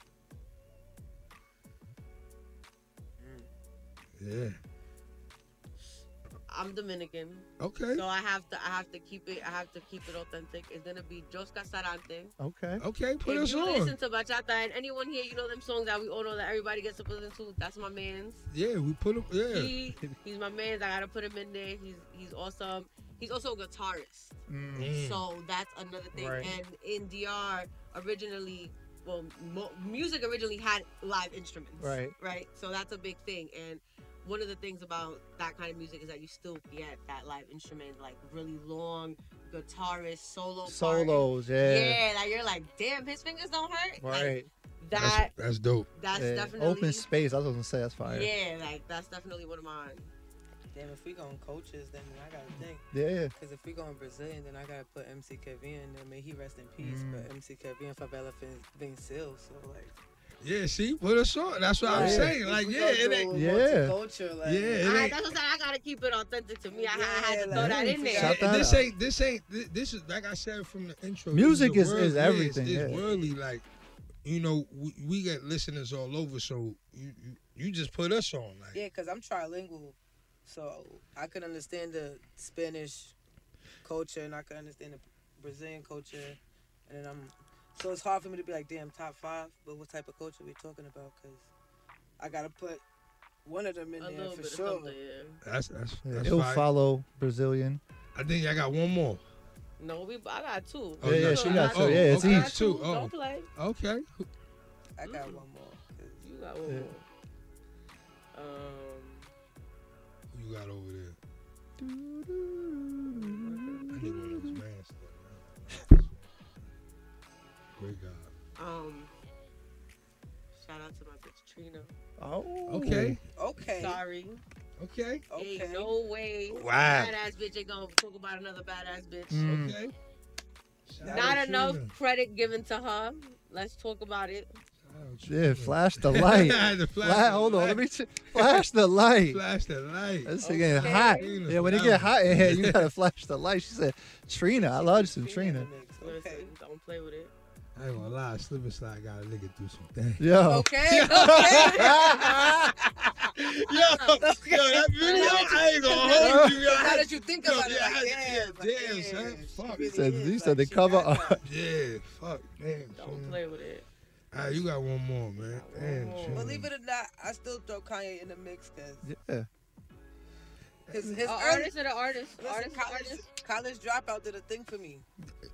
Yeah. I'm Dominican. Okay. So I have to I have to keep it I have to keep it authentic. It's gonna be Jos Casarante. Okay. Okay, put if us you on. listen to bachata and anyone here, you know them songs that we all know that everybody gets to listen to. That's my man's. Yeah, we put him. Yeah. He, he's my man's. I gotta put him in there. He's he's awesome. He's also a guitarist. Mm. So that's another thing. Right. And in DR, originally, well, mo- music originally had live instruments. Right. Right. So that's a big thing. And one of the things about that kind of music is that you still get that live instrument, like really long guitarist solo part. Solos, yeah. Yeah, like you're like, damn, his fingers don't hurt. Like, Right. that That's, that's dope. that's Yeah, definitely open space. I was gonna say that's fire. Yeah, like that's definitely one of mine. Damn, if we going coaches, then I gotta think. Yeah. Because if we going Brazilian, then I gotta put MC Kevin in there. May he rest in peace. Mm. But MC Kevin, Favela Venceu. So, like, Yeah, see, put us on. That's what I'm saying. Like, we yeah, it ain't. Yeah. culture, like, Yeah, it Alright, ain't. that's what I'm saying. I gotta keep it authentic to me. I, I had to Yeah, throw that in there. Shout that this out. ain't this ain't thi- this is like I said from the intro. Music the is- world- is everything, It's, it's yeah. worldly. Like you know, we, we get listeners all over, so you, you you just put us on. Like Yeah, because I'm trilingual, so I could understand the Spanish culture and I could understand the Brazilian culture, and then I'm. So it's hard for me to be like, damn, top five, but what type of culture we talking about? Because I gotta put one of them in A there for sure. something, yeah. that's that's, Yeah, that's It'll fire. follow Brazilian. I think I got one more. No, we I got two. Oh, Yeah, you yeah, she got two. oh, Yeah, it's okay, each. two. Oh, Don't play. okay. I got one more. You got one Yeah. more. Um, Who you got over there? I Great guy. um, shout out to my bitch Trina. Oh. Okay. Okay. Sorry. Okay. Okay. Ain't no way. Wow. Badass bitch ain't gonna talk about another badass bitch. Mm. Okay. Shout Not enough Trina. credit given to her. Let's talk about it. Shout out Yeah, flash the light. I had to flash Fla- the hold on, let me ch- flash the light. Flash the light. This thing getting hot. Trina, Yeah, when it get hot in here, you <laughs> gotta flash the light. She said, Trina, I love you some Trina. Listen, Okay. don't play with it. I ain't gonna lie, slip and slide got a nigga through some things. Yo. Okay. yo, <laughs> yo, that video, I ain't gonna hold you. Yo, Now that you think yo, about it, yeah, like, I- yeah, yeah, like, damn, yeah, son, she fuck. really Said, is, you like, said the cover got art. Yeah, fuck, damn. Don't son. play with it. All right, you got one more, man. Damn, more. Believe it or not, I still throw Kanye in the mix because Yeah. his, his Uh, artist and an artist. listen, Artist, college, artist. College dropout did a thing for me.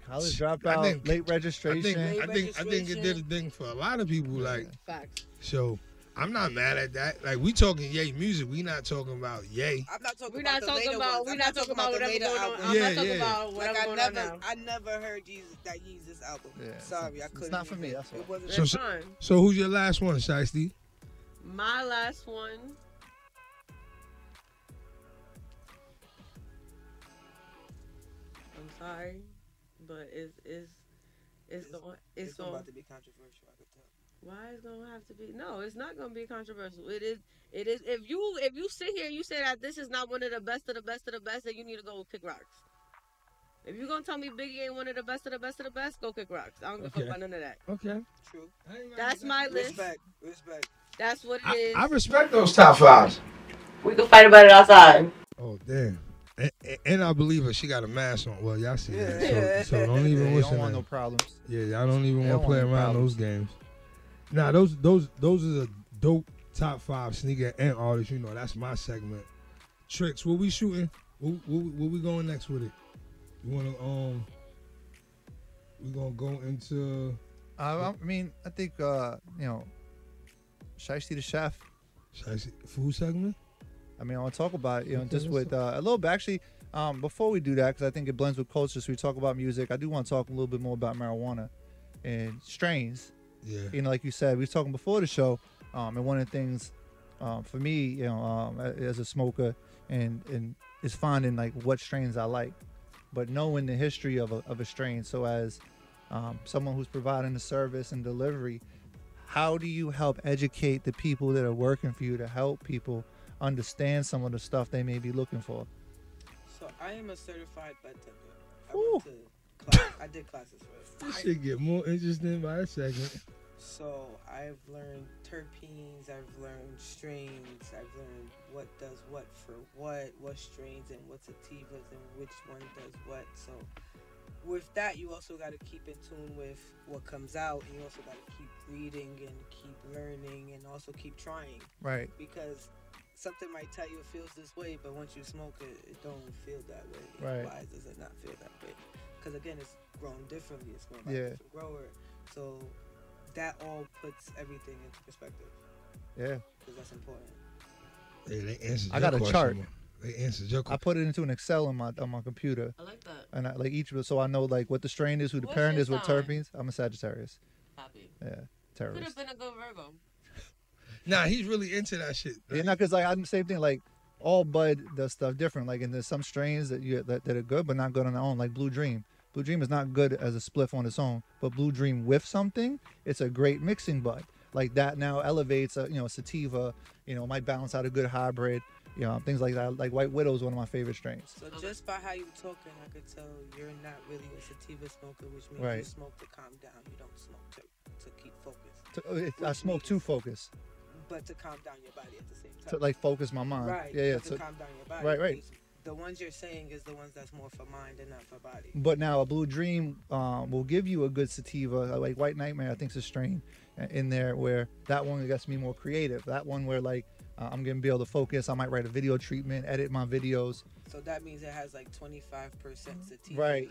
College I dropout, think- late I registration. think, Late I think, I think it did a thing for a lot of people. Like, Facts. so I'm not mad at that. Like, we talking Yay music. We not talking about Yay. I'm not talking We're about not the talking later about. ones. We're I'm not talking about the whatever going on. I'm Yeah, not talking yeah. about Like whatever I going never, on now. I never heard Jesus that Yeezus album. Yeah, Sorry, I couldn't. It's not for me, that's all. It wasn't. So, so, so who's your last one, Shiesty? My last one. Sorry, but it's it's it's It's- going it's it's going. about to be controversial. I could tell. Why is gonna have to be? No, it's not gonna be controversial. It is. It is. If you if you sit here and you say that this is not one of the best of the best of the best, then you need to go kick rocks. If you're gonna tell me Biggie ain't one of the best of the best of the best, go kick rocks. I don't give a fuck Okay. about none of that. Okay. True. That's my list. Respect. Respect. That's what it I, is. I respect those top fives. we can fight about it outside. Oh damn. And, I believe her. She got a mask on. Well, y'all see that. Yeah. So, so don't <laughs> even listen. don't want no problems. Yeah, y'all don't even They want to play no around problems. those games. Nah, those those those are the dope top five sneaker and artists. You know, that's my segment. Tricks, what we shooting? What, what, what we going next with it? You wanna um? We gonna go into I, I mean, I think uh, you know, Shiesty the chef. say food segment? I mean, I want to talk about you know just with uh, a little bit. Actually, um, before we do that, because I think it blends with culture. So we talk about music. I do want to talk a little bit more about marijuana and strains. Yeah. You know, like you said, we were talking before the show, um, and one of the things um, for me, you know, um, as a smoker, and and is finding like what strains I like, but knowing the history of a of a strain. So as um, someone who's providing the service and delivery, how do you help educate the people that are working for you to help people understand some of the stuff they may be looking for? So I am a certified budtender. I went to class. I did classes for it. This shit get more interesting by a second. So I've learned terpenes, I've learned strains, I've learned what does what for what, what strains and what sativas and which one does what. So with that, you also got to keep in tune with what comes out, and you also got to keep reading and keep learning, and also keep trying. Right. Because something might tell you it feels this way, but once you smoke it, it don't feel that way. Right. Why does it not feel that way? Because again, it's grown differently. It's grown by Yeah. a different grower. So that all puts everything into perspective. Yeah. Because that's important. Yeah, they answered I got a question, chart. They answered your I put it into an Excel on my on my computer. I like that. And I, like each of it, so I know like what the strain is, who the What's parent is with sign? terpenes. I'm a Sagittarius. Happy. Yeah, Could terrorist. have been a good Virgo. Nah, he's really into that shit. Yeah, not because like I'm the same thing. Like all bud does stuff different. Like and there's some strains that you that, that are good but not good on their own. Like Blue Dream. Blue Dream is not good as a spliff on its own, but Blue Dream with something, it's a great mixing bud. Like that now elevates a you know sativa. You know might balance out a good hybrid. You know things like that. Like White Widow is one of my favorite strains. So just by how you're talking, I could tell you're not really a sativa smoker, which means you smoke to calm down. You don't smoke to, to keep focus. To- I smoke means- to focus. But to calm down your body at the same time. To like focus my mind. Right. Yeah, yeah. to to- calm down your body. Right, right. The ones you're saying is the ones that's more for mind and not for body. But now a Blue Dream um, will give you a good sativa, like White Nightmare. I think is a strain uh, in there where that one gets me more creative. That one where like uh, I'm gonna be able to focus. I might write a video treatment, edit my videos. So that means it has like 25% sativa. Right.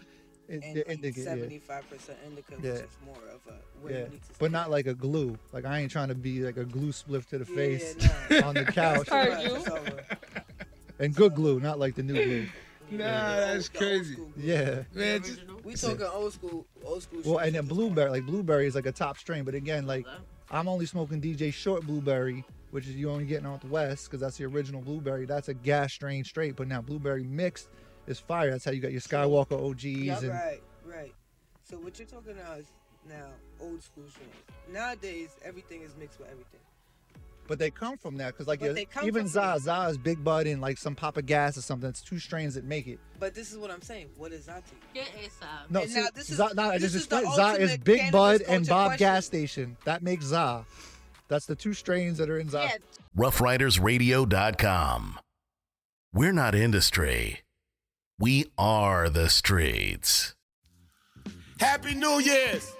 And It- like the indica, 75% indica, Yeah. which is more of a where Yeah, you need to but not like a glue. Like I ain't trying to be like a glue spliff to the Yeah, face nah. <laughs> on the couch. Heard you. It's and good glue, not like the new glue. <laughs> Nah, that's crazy. Yeah. Man, just, We talking old school, old school. Well, shit. and then blueberry, like blueberry is like a top strain. But again, like I'm only smoking DJ Short blueberry, which is you only getting out the West because that's the original blueberry. That's a gas strain straight. But now blueberry mixed is fire. That's how you got your Skywalker OGs Yeah, and right, right. So what you're talking now is now old school strains. Nowadays, everything is mixed with everything. but they come from that because like But they come even from Za is Big Bud and like some Papa Gas or something. It's two strains that make it. But this is what I'm saying. What is that to you? Get ASAP. No, And see, now this is- Za, no, I this just is the explained. Za is Big Bud and Bob question. Gas Station. That makes Za. That's the two strains that are in Za. roughridersradio.com. We're not industry. We are the streets. Happy New Year's.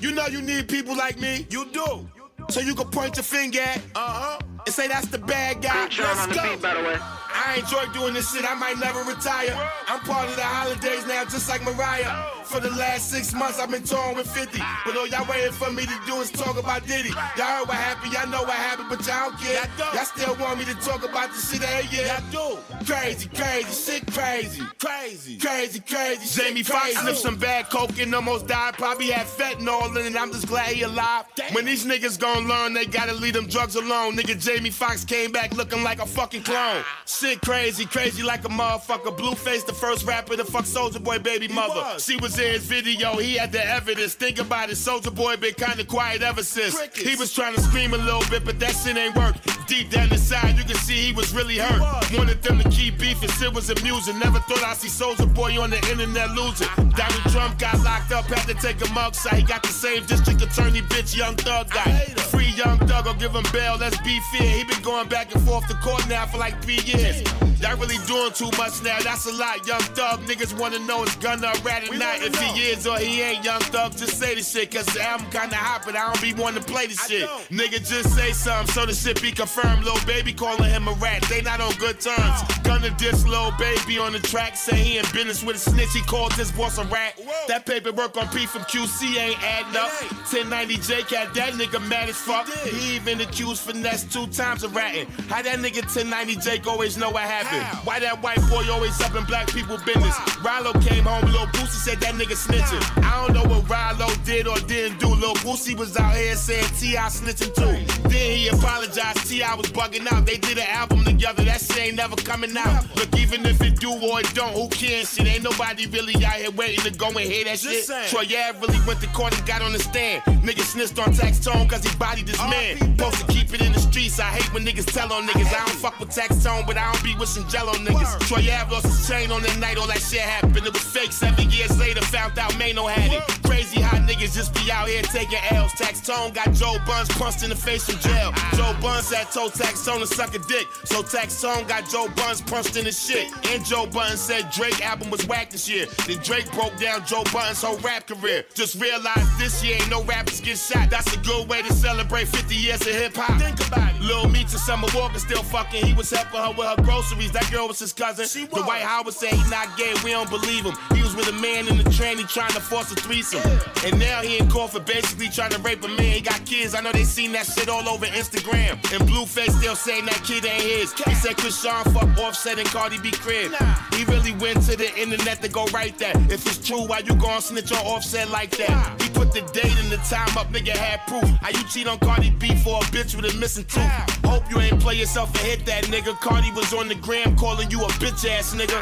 You know you need people like me. You do. So you can point your finger at, uh-huh, and say that's the bad guy. Let's go. by the way. I enjoy doing this shit. I might never retire. I'm part of the holidays now, just like Mariah. For the last six months, I've been touring with 50. But all y'all waiting for me to do is talk about Diddy. Y'all heard what happened, y'all know what happened, but y'all don't care. Y'all still want me to talk about the shit every year. Y'all do. Crazy, crazy, shit crazy. Crazy, crazy, crazy. Jamie Foxx sniffed some bad coke and almost died. Probably had fentanyl in it. I'm just glad he alive. When these niggas gon' learn, they gotta leave them drugs alone. Nigga Jamie Foxx came back looking like a fucking clone. Shit crazy, crazy like a motherfucker. Blueface, the first rapper to fuck Soulja Boy baby mother. She was in his video, he had the evidence. Think about it, Soulja Boy been kinda quiet ever since. He was trying to scream a little bit, but that shit ain't work. Deep down inside, you can see he was really hurt. Wanted them to keep beefing, shit was amusing. Never thought I'd see Soulja Boy on the internet losing. Donald Trump got locked up, had to take a mugshot. He got the same district attorney bitch, Young Thug guy. Free Young Thug I'll give him bail, let's be fair. He been going back and forth to court now for like three years. Y'all really doing too much now, that's a lot. Young Thug niggas wanna know is Gunna a rat or not. If he is or he ain't Young Thug, just say the shit. Cause the album kinda hot, but I don't be wanting to play the shit. Nigga, just say something so the shit be confirmed. Lil Baby calling him a rat, they not on good terms. Gunna diss Lil Baby on the track, say he in business with a snitch, he called this boss a rat. That paperwork on P from QC ain't adding up. 1090 Jake had that nigga mad as fuck. He even accused finesse two times of ratting. How that nigga 1090 Jake always know what happened? Why that white boy always up in black people business? Rylo came home, Lil Boosie said that nigga snitching. I don't know what Rylo did or didn't do. Lil Boosie was out here saying T.I. snitching too. Then he apologized, T.I. was bugging out. They did an album together, that shit ain't never coming out. Look, even if it do or it don't, who cares? Shit, ain't nobody really out here waiting to go and hear that shit. Troy Ave really went to court and got on the stand. Nigga snitched on Taxstone cause he bodied this man. Supposed to keep it in the streets, I hate when niggas tell on niggas. I don't fuck with Taxstone, but I don't be wishing jello niggas. Troy Ave lost his chain on the night, all that shit happened. It was fake seven years later, found out Mano had it. Crazy hot niggas just be out here taking L's. Taxstone got Joe Budden punched in the face from jail. Ah. Joe Budden had told Taxstone to suck a dick. So Taxstone got Joe Budden punched in the shit. And Joe Budden said Drake album was whack this year. Then Drake broke down Joe Budden's whole rap career. Just realized this year ain't no rappers get shot. That's a good way to celebrate 50 years of hip hop. Think about it. Lil Meech and Summer Walker still fucking. He was helping her with her groceries. That girl was his cousin. Dwight Howard said he not gay. We don't believe him. He was with a man in the tranny trying to force a threesome. And now he in court for basically trying to rape a man. He got kids. I know they seen that shit all over Instagram. And Blueface still saying that kid ain't his. He said Chrisean fuck Offset and Cardi B crib. He really went to the internet to go write that. If it's true, why you gon' snitch on Offset like that? He put the date and the time up, nigga had proof. How you cheat on Cardi B for a bitch with a missing tooth? Hope you ain't play yourself and hit that nigga. Cardi was on the gram calling you a bitch ass nigga.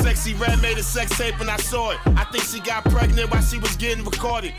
Sexyy Red made a sex tape and I saw it. I think she got pregnant while she was getting recorded.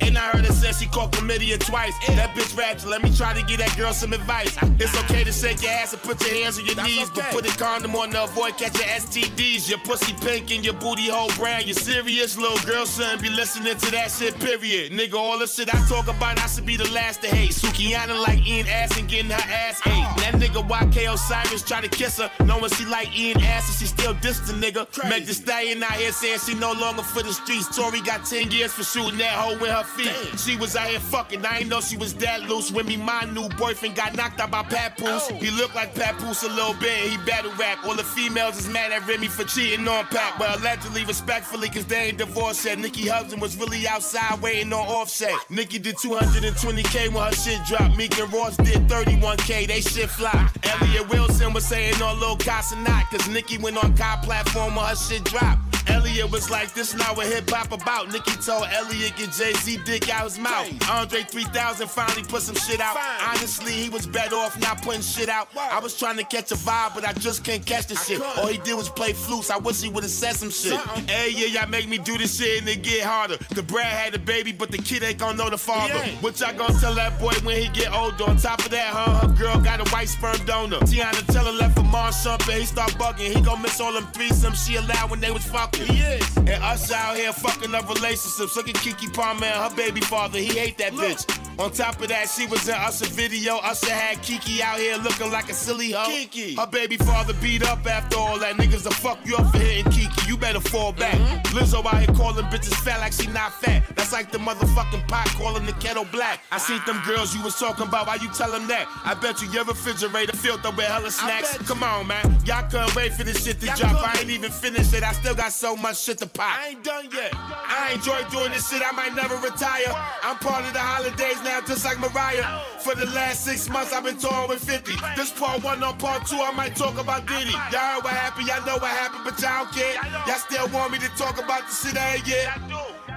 And I heard her say she caught chlamydia twice. That bitch ratchet, let me try to give that girl some advice. It's okay to shake your ass and put your hands on your knees, but put a condom on to avoid catching STDs. Your pussy pink and your booty hole brown. You serious, little girl, son, be listening to that shit, period. Nigga, all the shit I talk about, I should be the last to hate. Sukihana like Ian ass and getting her ass ate. Oh. That nigga YK Osiris try to kiss her, knowing she like Ian ass and she still dissed the nigga. Meg the Stallion out here saying she no longer for the streets. Tory got 10 years for shooting that hoe with her feet. She was out here fucking, I ain't know she was that loose. When me, my new boyfriend got knocked out by Papoose. Oh. He looked like Papoose a little bit, he battle rap. All the females is mad at Remy for cheating on Pat, but allegedly, respectfully, cause they ain't divorced yet. Nikki Hudson was really outside waiting on offset. Nikki did 220k when her shit dropped. Meek and Ross did 31k, they shit fly. Elliott Wilson was saying on Lil Casa not, cause Nikki went on Kai platform when her shit dropped. Elliott was like, this not what hip hop about. Nikki told Elliott get Jay Z dick out his mouth. Andre 3000 finally put some shit out. Honestly, he was better off not putting shit out. I was trying to catch a vibe, but I just can't catch the shit. All he did was play flutes. I wish he would've said some shit. Hey, yeah, y'all make me do this shit and it get harder. Da Brat had a baby, but the kid ain't gonna know the father. What y'all gonna tell that boy when he get older? On top of that, huh, her girl got a white sperm donor. Teyana Taylor left for Mars and he start bugging. He gon' miss all them threesomes she allowed when they was fucking. He is. And us out here fucking up relationships. Look at Keke Palmer and her baby father. He hate that bitch. On top of that, she was in Usher video. Usher had Keke out here looking like a silly hoe. Keke. Her baby father beat up after all that. Niggas will fuck you up for hitting Keke. You better fall back. Lizzo out here calling bitches fat like she not fat. That's like the motherfucking pot calling the kettle black. I seen them girls you was talking about. Why you tell them that? I bet you your refrigerator filled up with hella snacks. Come on, man. Y'all couldn't wait for this shit to drop. I ain't even finished it. I still got so much shit to pop. I ain't done yet. I enjoy doing this shit. I might never retire. I'm part of the holidays now, just like Mariah. For the last six months, I've been touring with 50. This part one on part two, I might talk about Diddy. Y'all heard what happened, y'all know what happened, but y'all don't care. Y'all still want me to talk about the shit I ain't yet.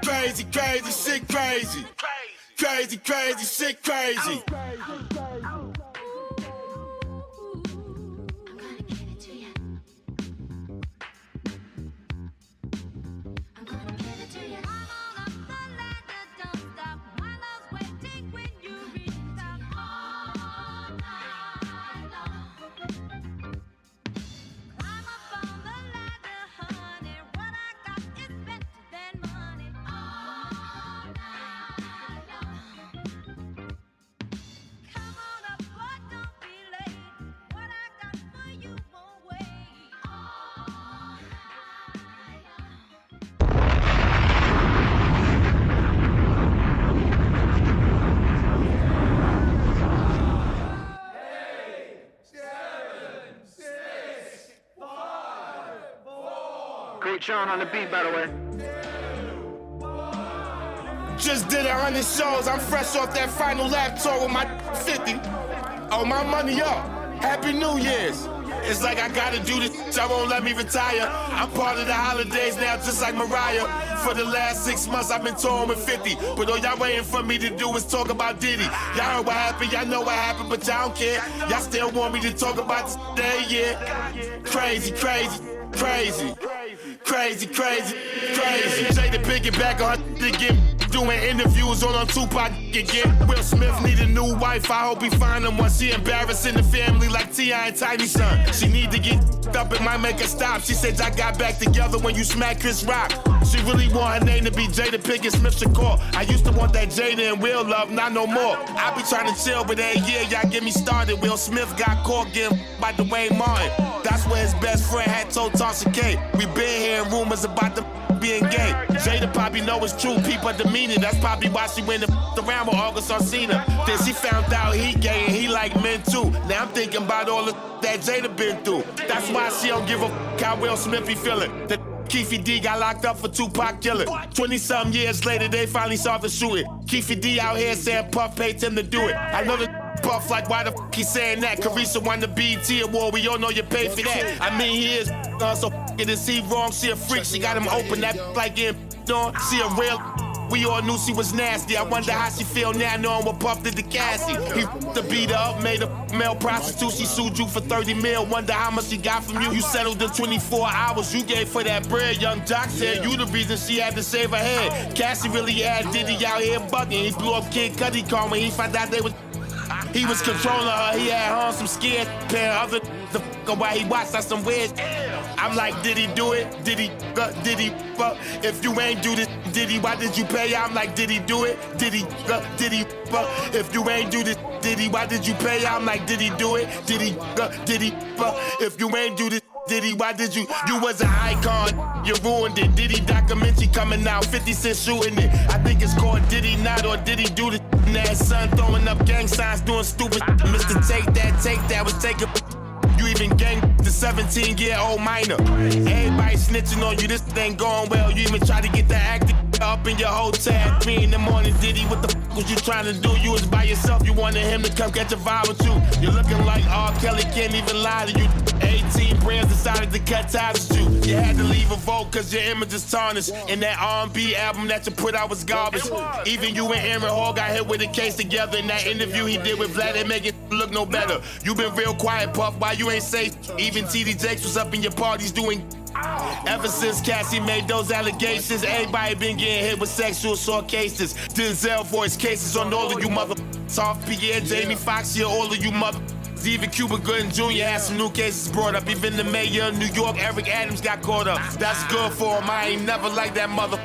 Crazy, crazy, shit crazy. Crazy, crazy, shit crazy. Sean on the beat, by the way. Just did a hundred shows. I'm fresh off that final lap tour with my 50. Oh, my money up. Happy New Year's. It's like I gotta do this. I won't let me retire. I'm part of the holidays now, just like Mariah. For the last six months, I've been touring with 50. But all y'all waiting for me to do is talk about Diddy. Y'all heard what happened, y'all know what happened, but y'all don't care. Y'all still want me to talk about this day, yeah. Crazy, crazy, crazy. Crazy, crazy, crazy. Take the piggyback on her to get doing interviews on on Tupac again. Will Smith need a new wife. I hope he find him one. She embarrassing the family like T.I. and Tiny Son. She need to get up. It might make her stop. She said I got back together when you smacked Chris Rock. She really want her name to be Jada Pinkett Smith Shakur. I used to want that Jada and Will love, not no more. I be trying to chill, but every year y'all get me started. Will Smith got caught getting by Duane Martin. That's where his best friend had told Tasha K. We been hearing rumors about them being gay. Jada probably know it's true. People demeaning. That's probably why she went and around with August Alsina. Then she found out he gay and he like men too. Now I'm thinking about all the that Jada been through. That's why she don't give a f- how Will Smith be feeling. The Keffe D got locked up for Tupac killing. 20 some years later, they finally solved the shooting. Keffe D out here saying Puff paid him to do it. I know the Puff like why the f he saying that? Carissa won the BT award. We all know you paid for that. I mean he is uh, so it is he wrong. She a freak. She got him open that like getting on. She a real. We all knew she was nasty. I wonder how she feel now knowing what Puff did to Cassie. He the beat up, made a male prostitute. She sued you for 30 mil. Wonder how much she got from you. You settled in 24 hours. You gave for that bread. Young Doc said you the reason she had to save her head. Cassie really had Diddy out here bugging. He blew up Kid Cudi car when he found out they was. He was controlling her. He had her on some scared pair other the while he watched us some weird. I'm like, did he do it? Did he? Uh, did he? Uh, if you ain't do this, did he? Why did you pay? I'm like, did he do it? Did he? Uh, did he? Uh, if you ain't do this, did he? Why did you pay? I'm like, did he do it? Did he? Uh, did he? Uh, if you ain't do this. Did he? Why did you? You was an icon. You ruined it. Did he documentary coming out? 50 Cent shooting it. I think it's called Did he not or did he do the That son throwing up gang signs doing stupid. Mr. Take that, take that was taking. Gang the 17 year old minor. Everybody snitching on you. This thing going well. You even try to get the acting up in your hotel. Three in the morning, Diddy, what the f was you trying to do? You was by yourself. You wanted him to come catch a vibe with you. You're looking like R. Kelly can't even lie to you. 18 brands decided to cut ties with you. You had to leave a vote cause your image is tarnished. And that R&B album that you put out was garbage. Even you and Aaron Hall got hit with a case together. In that interview he did with Vlad, it make it look no better. You been real quiet, Puff, why you ain't safe? Even TD Jakes was up in your parties doing Ever since Cassie made those allegations, everybody been getting hit with sexual assault cases. Denzel voice cases on all of you mother. Soft Pierre, Jamie Foxx, yeah, all of you mother. Even Cuba Gooding Jr. had some new cases brought up. Even the mayor of New York, Eric Adams, got caught up. That's ah. good for him. I ain't never like that mother.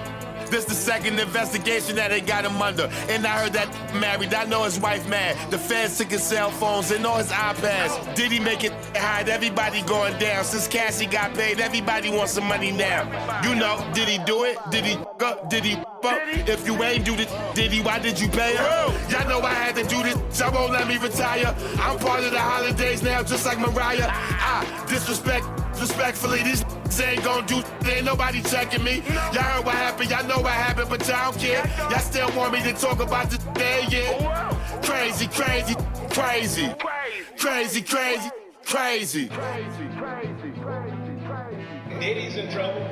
This the second investigation that they got him under. And I heard that married. I know his wife mad. The feds took his cell phones and all his iPads. Did he make it hide? Everybody going down. Since Cassie got paid, everybody wants some money now. You know, did he do it? Did he up? Did he fuck? If you ain't do this, did he? Why did you pay her? Y'all know I had to do this. Y'all won't let me retire. I'm part of the holidays now, just like Mariah. I disrespect, respectfully, these <laughs> ain't gonna do ain't nobody checking me. Y'all heard what happened, y'all know what happened, but y'all don't care. Y'all still want me to talk about this <laughs> day, yeah. Crazy, crazy, crazy. Crazy, crazy, crazy. Diddy's in trouble.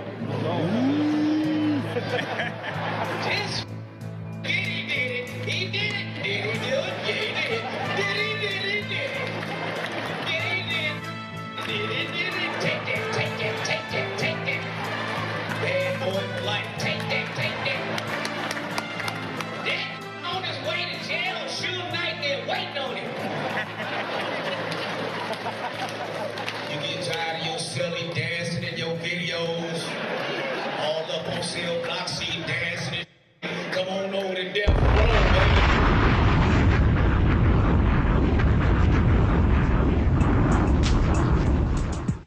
Videos. All up on cell block, see you dancing and come on over to Death Row, baby.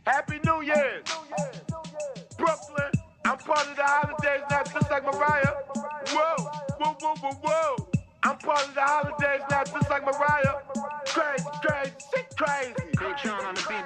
Happy New Year's! Brooklyn, I'm part of the holidays now, just like Mariah. Whoa, whoa, whoa, whoa, whoa. I'm part of the holidays now, just like Mariah. Crazy, crazy, shit crazy. Big Sean on the beat,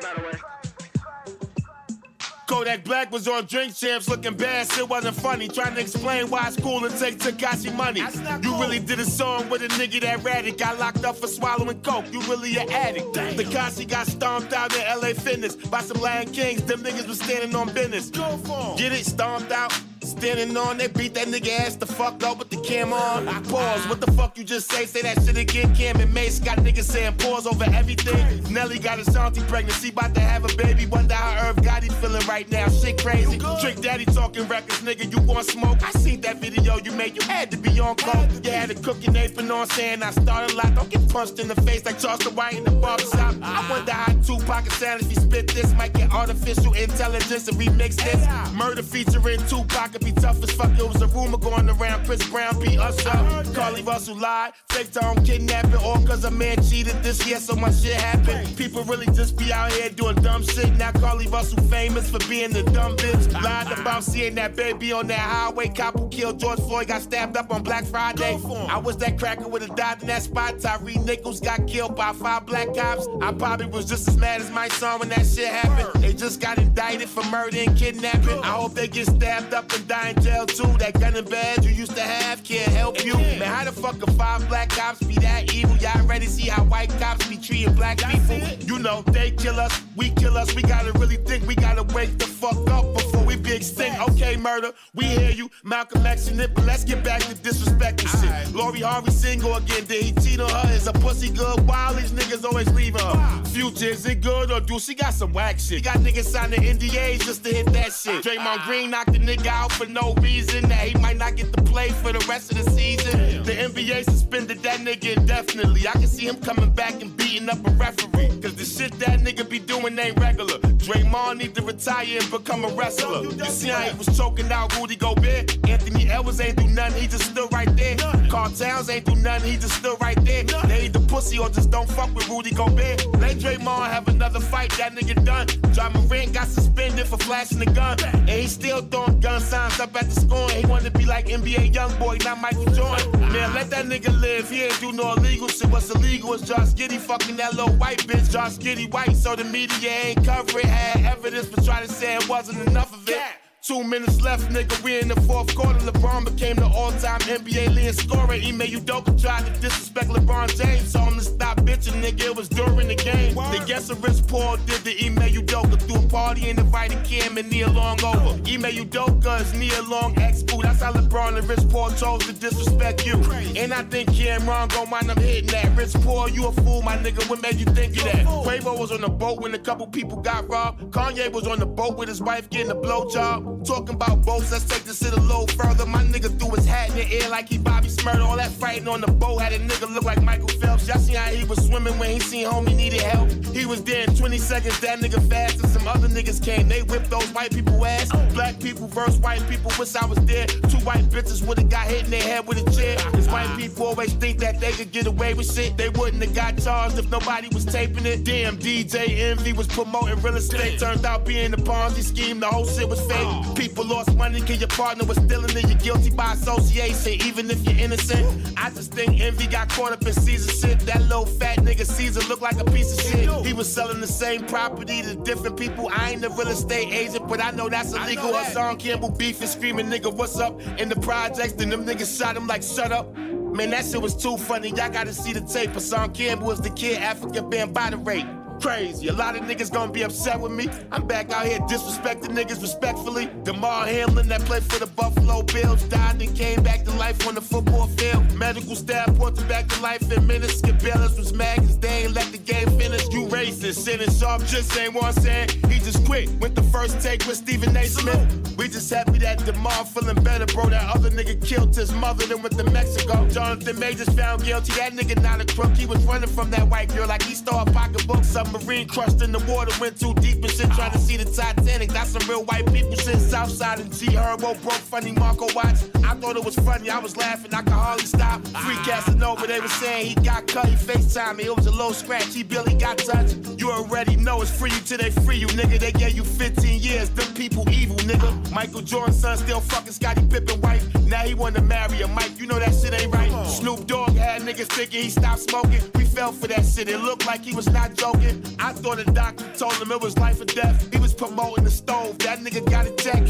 Kodak Black was on Drink Champs looking bad, shit wasn't funny. Trying to explain why it's cool to take Tekashi money. You really did a song with a nigga that ratted. Got locked up for swallowing coke. You really an addict. Tekashi got stomped out in LA Fitness by some Latin Kings. Them niggas was standing on business. Get it? Stomped out. Standing on, they beat that nigga ass the fuck up with the cam on. I Pause, what the fuck you just say? Say that shit again. Cam and Mase got niggas saying pause over everything. Nelly got a auntie pregnant, she about to have a baby. Wonder how Irv Gotti feeling right now. Shit crazy. Trick Daddy talking records, nigga. You want smoke? I seen that video you made. You had to be on coke. You had a cooking apron on, saying I started a lot. Don't get punched in the face like Charleston White in the barbershop. I wonder how Tupac and if he spit this. Might get artificial intelligence and remix this. Murder featuring Tupac could be tough as fuck. It was a rumor going around. Chris Brown beat us up. Carlee Russell lied. Fake tone kidnapping. All cause a man cheated this year, so much shit happened. People really just be out here doing dumb shit. Now Carlee Russell famous for being the dumb bitch. Lied about seeing that baby on that highway. Cop who killed George Floyd got stabbed up on Black Friday. I was that cracker with a dot in that spot. Tyree Nichols got killed by five black cops. I probably was just as mad as my son when that shit happened. They just got indicted for murder and kidnapping. I hope they get stabbed up and die in jail too. That gun and badge you used to have can't help you. Man, how the fuck could five black cops be that evil? Y'all ready to see how white cops be treating black people? You know, they kill us, we kill us. We gotta really think, we gotta wake the fuck up before we be extinct. Okay, murder, we hear you. Malcolm X and it, but let's get back to disrespecting shit. Lori Harvey single again. Did he cheat on her? Is a pussy good? Why all these niggas always leave her? Future, is it good or do she got some whack shit? Got niggas signing NDAs just to hit that shit. Draymond Green knocked the nigga out for no reason. That he might not get to play for the rest of the season. The NBA suspended that nigga indefinitely. I can see him coming back and beating up a referee. Cause the shit that nigga be doing ain't regular. Draymond need to retire and become a wrestler. You see how he was choking out Rudy Gobert? Anthony Edwards ain't do nothing, he just stood right there. Karl Towns ain't do nothing, he just stood right there. They the pussy or just don't fuck with Rudy Gobert. Let Draymond have another fight, that nigga done. Ja Morant got suspended for flashing the gun. And he still throwing gun signs up at the score. He wanted to be like NBA YoungBoy, not Michael Jordan. Man, let that nigga live. He ain't do no illegal shit. What's illegal is Josh Giddey fucking that little white bitch. Josh Giddey white, so the media ain't cover it. Had evidence, but try to say it wasn't enough of it. Two minutes left, nigga. We in the fourth quarter. LeBron became the all-time NBA leading scorer. Ime Udoka tried to disrespect LeBron James. Told him to stop bitching, nigga. It was during the game. The guess of Rich Paul did the Ime Udoka threw a party and invited Kim and Nia Long over. Ime Udoka is Nia Long ex boo. That's how LeBron and Rich Paul chose to disrespect you. And I think Kim Cameron gon' wind up hitting that. Rich Paul, you a fool, my nigga. What made you think of that? Quavo was on the boat when a couple people got robbed. Kanye was on the boat with his wife getting a blowjob. Talking about boats, let's take this a little further. My nigga threw his hat in the air like he Bobby Shmurda. All that fighting on the boat had a nigga look like Michael Phelps. Y'all see how he was swimming when he seen homie needed help. He was there in 20 seconds, that nigga fast. And some other niggas came, they whipped those white people ass. Black people versus white people, wish I was there. Two white bitches would've got hit in their head with a chair. Cause white people always think that they could get away with shit. They wouldn't have got charged if nobody was taping it. Damn, DJ Envy was promoting real estate. Turned out being a Ponzi scheme, the whole shit was fake. People lost money cause your partner was stealing it. You're guilty by association, even if you're innocent. I just think Envy got caught up in Caesar shit. That little fat nigga Caesar looked like a piece of shit. He was selling the same property to different people. I ain't a real estate agent, but I know that's illegal. Hassan Campbell beefing, screaming, nigga, what's up? In the projects, then them niggas shot him like, shut up. Man, that shit was too funny. Y'all gotta see the tape. Hassan Campbell was the kid African band by the rate. Crazy. A lot of niggas gonna be upset with me. I'm back out here disrespecting niggas respectfully. Damar Hamlin that played for the Buffalo Bills died and came back to life on the football field. Medical staff brought him back to life in minutes. Skip was mad cause they ain't let the game finish. You racist. Sitting sharp just ain't one saying. He just quit. Went the first take with Stephen A. Smith. We just happy that Damar feeling better, bro. That other nigga killed his mother, then went to Mexico. Jonathan Majors found guilty. That nigga not a crook. He was running from that white girl like he stole a pocketbook. Submarine crushed in the water, went too deep and shit. Trying to see the Titanic. That's some real white people shit. Southside and G Herbo broke funny Marco Watch. I thought it was funny. I was laughing. I could hardly stop. Free Casanova, they were saying he got cut. He FaceTime me. It was a low scratch. He barely got touched. You already know it's free you till they free you, nigga. They gave you 15 years. Them people evil, nigga. Michael Jordan's son still fucking Scottie Pippen wife. Now he wanna marry a Mike. You know that shit ain't right. Snoop Dogg had niggas thinking he stopped smoking. We fell for that shit. It looked like he was not joking. I thought the doctor told him it was life or death. He was promoting the stove. That nigga got a check.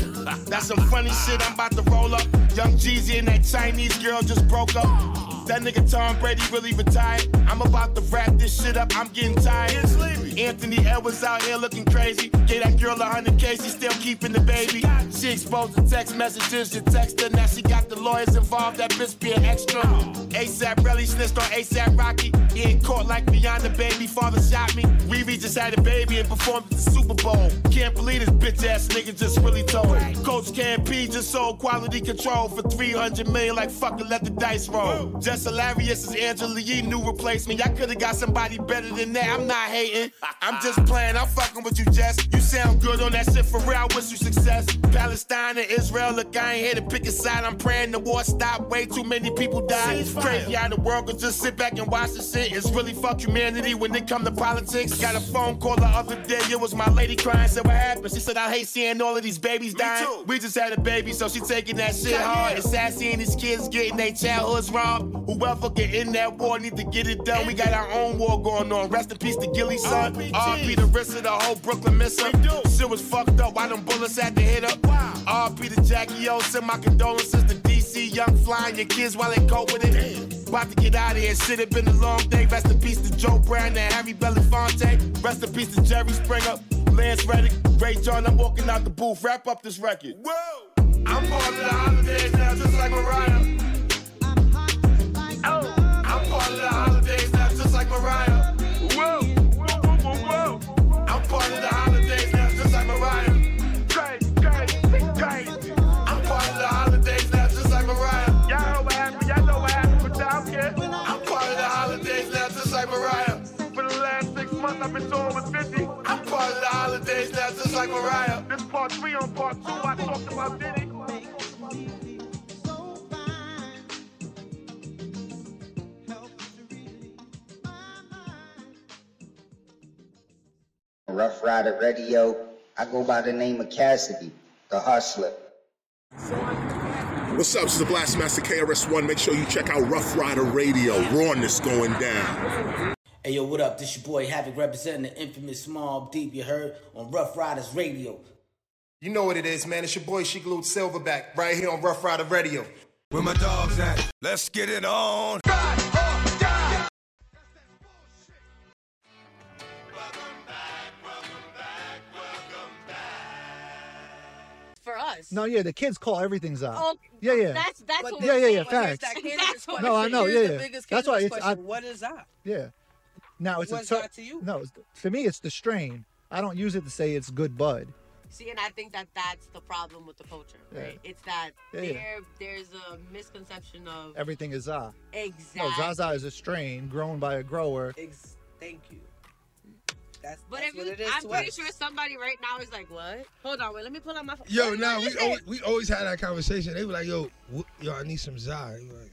That's some funny shit. I'm about to roll up. Young Jeezy and that Chinese girl just broke up. That nigga Tom Brady really retired. I'm about to wrap this shit up. I'm getting tired. Anthony Edwards out here looking crazy. Gave that girl a hundred K, she still keeping the baby. She exposed the text messages, you text her. Now she got the lawyers involved. That bitch being extra. ASAP Relli snitched on ASAP Rocky. He ain't caught like the baby. Father shot me. Riri just had a baby and performed at the Super Bowl. Can't believe this bitch ass nigga just really told. Coach P just sold quality control for 300 million. Like fucking let the dice roll. Just hilarious as Angela Yee new replacement. Y'all could have got somebody better than that. I'm not hating. I'm just playing. I'm fucking with you, Jess. You sound good on that shit for real. I wish you success. Palestine and Israel. Look, I ain't here to pick a side. I'm praying the war stop. Way too many people die. Crazy how the world could just sit back and watch the shit. It's really fuck humanity when it come to politics. Got a phone call the other day. It was my lady crying. Said what happened? She said I hate seeing all of these babies dying. We just had a baby, so she taking that shit hard. It's sad seeing these kids getting their childhoods robbed. Whoever get in that war need to get it done. We got our own war going on. Rest in peace to Gilly son. RP the rest of the whole Brooklyn miss her. Shit was fucked up. Why them bullets had to hit her? RP to Jackie O. Send my condolences to DC. Young flying your kids while they cope with it. About to get out of here. Shit, it been a long day. Rest in peace to Joe Brown and Harry Belafonte. Rest in peace to Jerry Springer. Lance Reddick, Ray John, I'm walking out the booth. Wrap up this record. Whoa! I'm part of the holidays now, just like Mariah. I'm part of the holidays now, just like Mariah. Crazy, crazy, crazy. I'm part of the holidays now, just like Mariah. Y'all know y'all know. I'm part of the holidays now, just like Mariah. For the last six months, I've been touring with 50. I'm part of the holidays now, just like Mariah. This part three on part two, I talked about Diddy. Rough Rider Radio. I go by the name of Cassidy, the hustler. What's up? This is the Blastmaster KRS-One. Make sure you check out Rough Rider Radio. Rawness going down. Hey yo, what up? This your boy Havoc representing the infamous Mobb Deep. You heard on Rough Riders Radio. You know what it is, man. It's your boy Shigaloot Silverback right here on Rough Rider Radio. Where my dogs at? Let's get it on. For us. No, yeah, the kids call everything Za. Oh, yeah, oh, yeah. That's that's But what yeah, we're yeah, yeah, saying. facts. That cannabis That's what. No, I know, Here's yeah, the yeah. biggest That's why cannabis it's- I- What is that? Yeah. Now it's What's a ter- to you? No, it's, to me it's the strain. I don't use it to say it's good bud. See, and I think that that's the problem with the culture, right? It's that Yeah, yeah. there there's a misconception of Everything is Za. exactly. No, Zaza is a strain grown by a grower. Ex- thank you. That's, But that's if what you, it is I'm to pretty us. sure somebody right now is like, "What? Hold on, wait, let me pull out my phone." Yo, What now is we always, we always had that conversation. They were like, "Yo, wh- yo, I need some Zai." Like,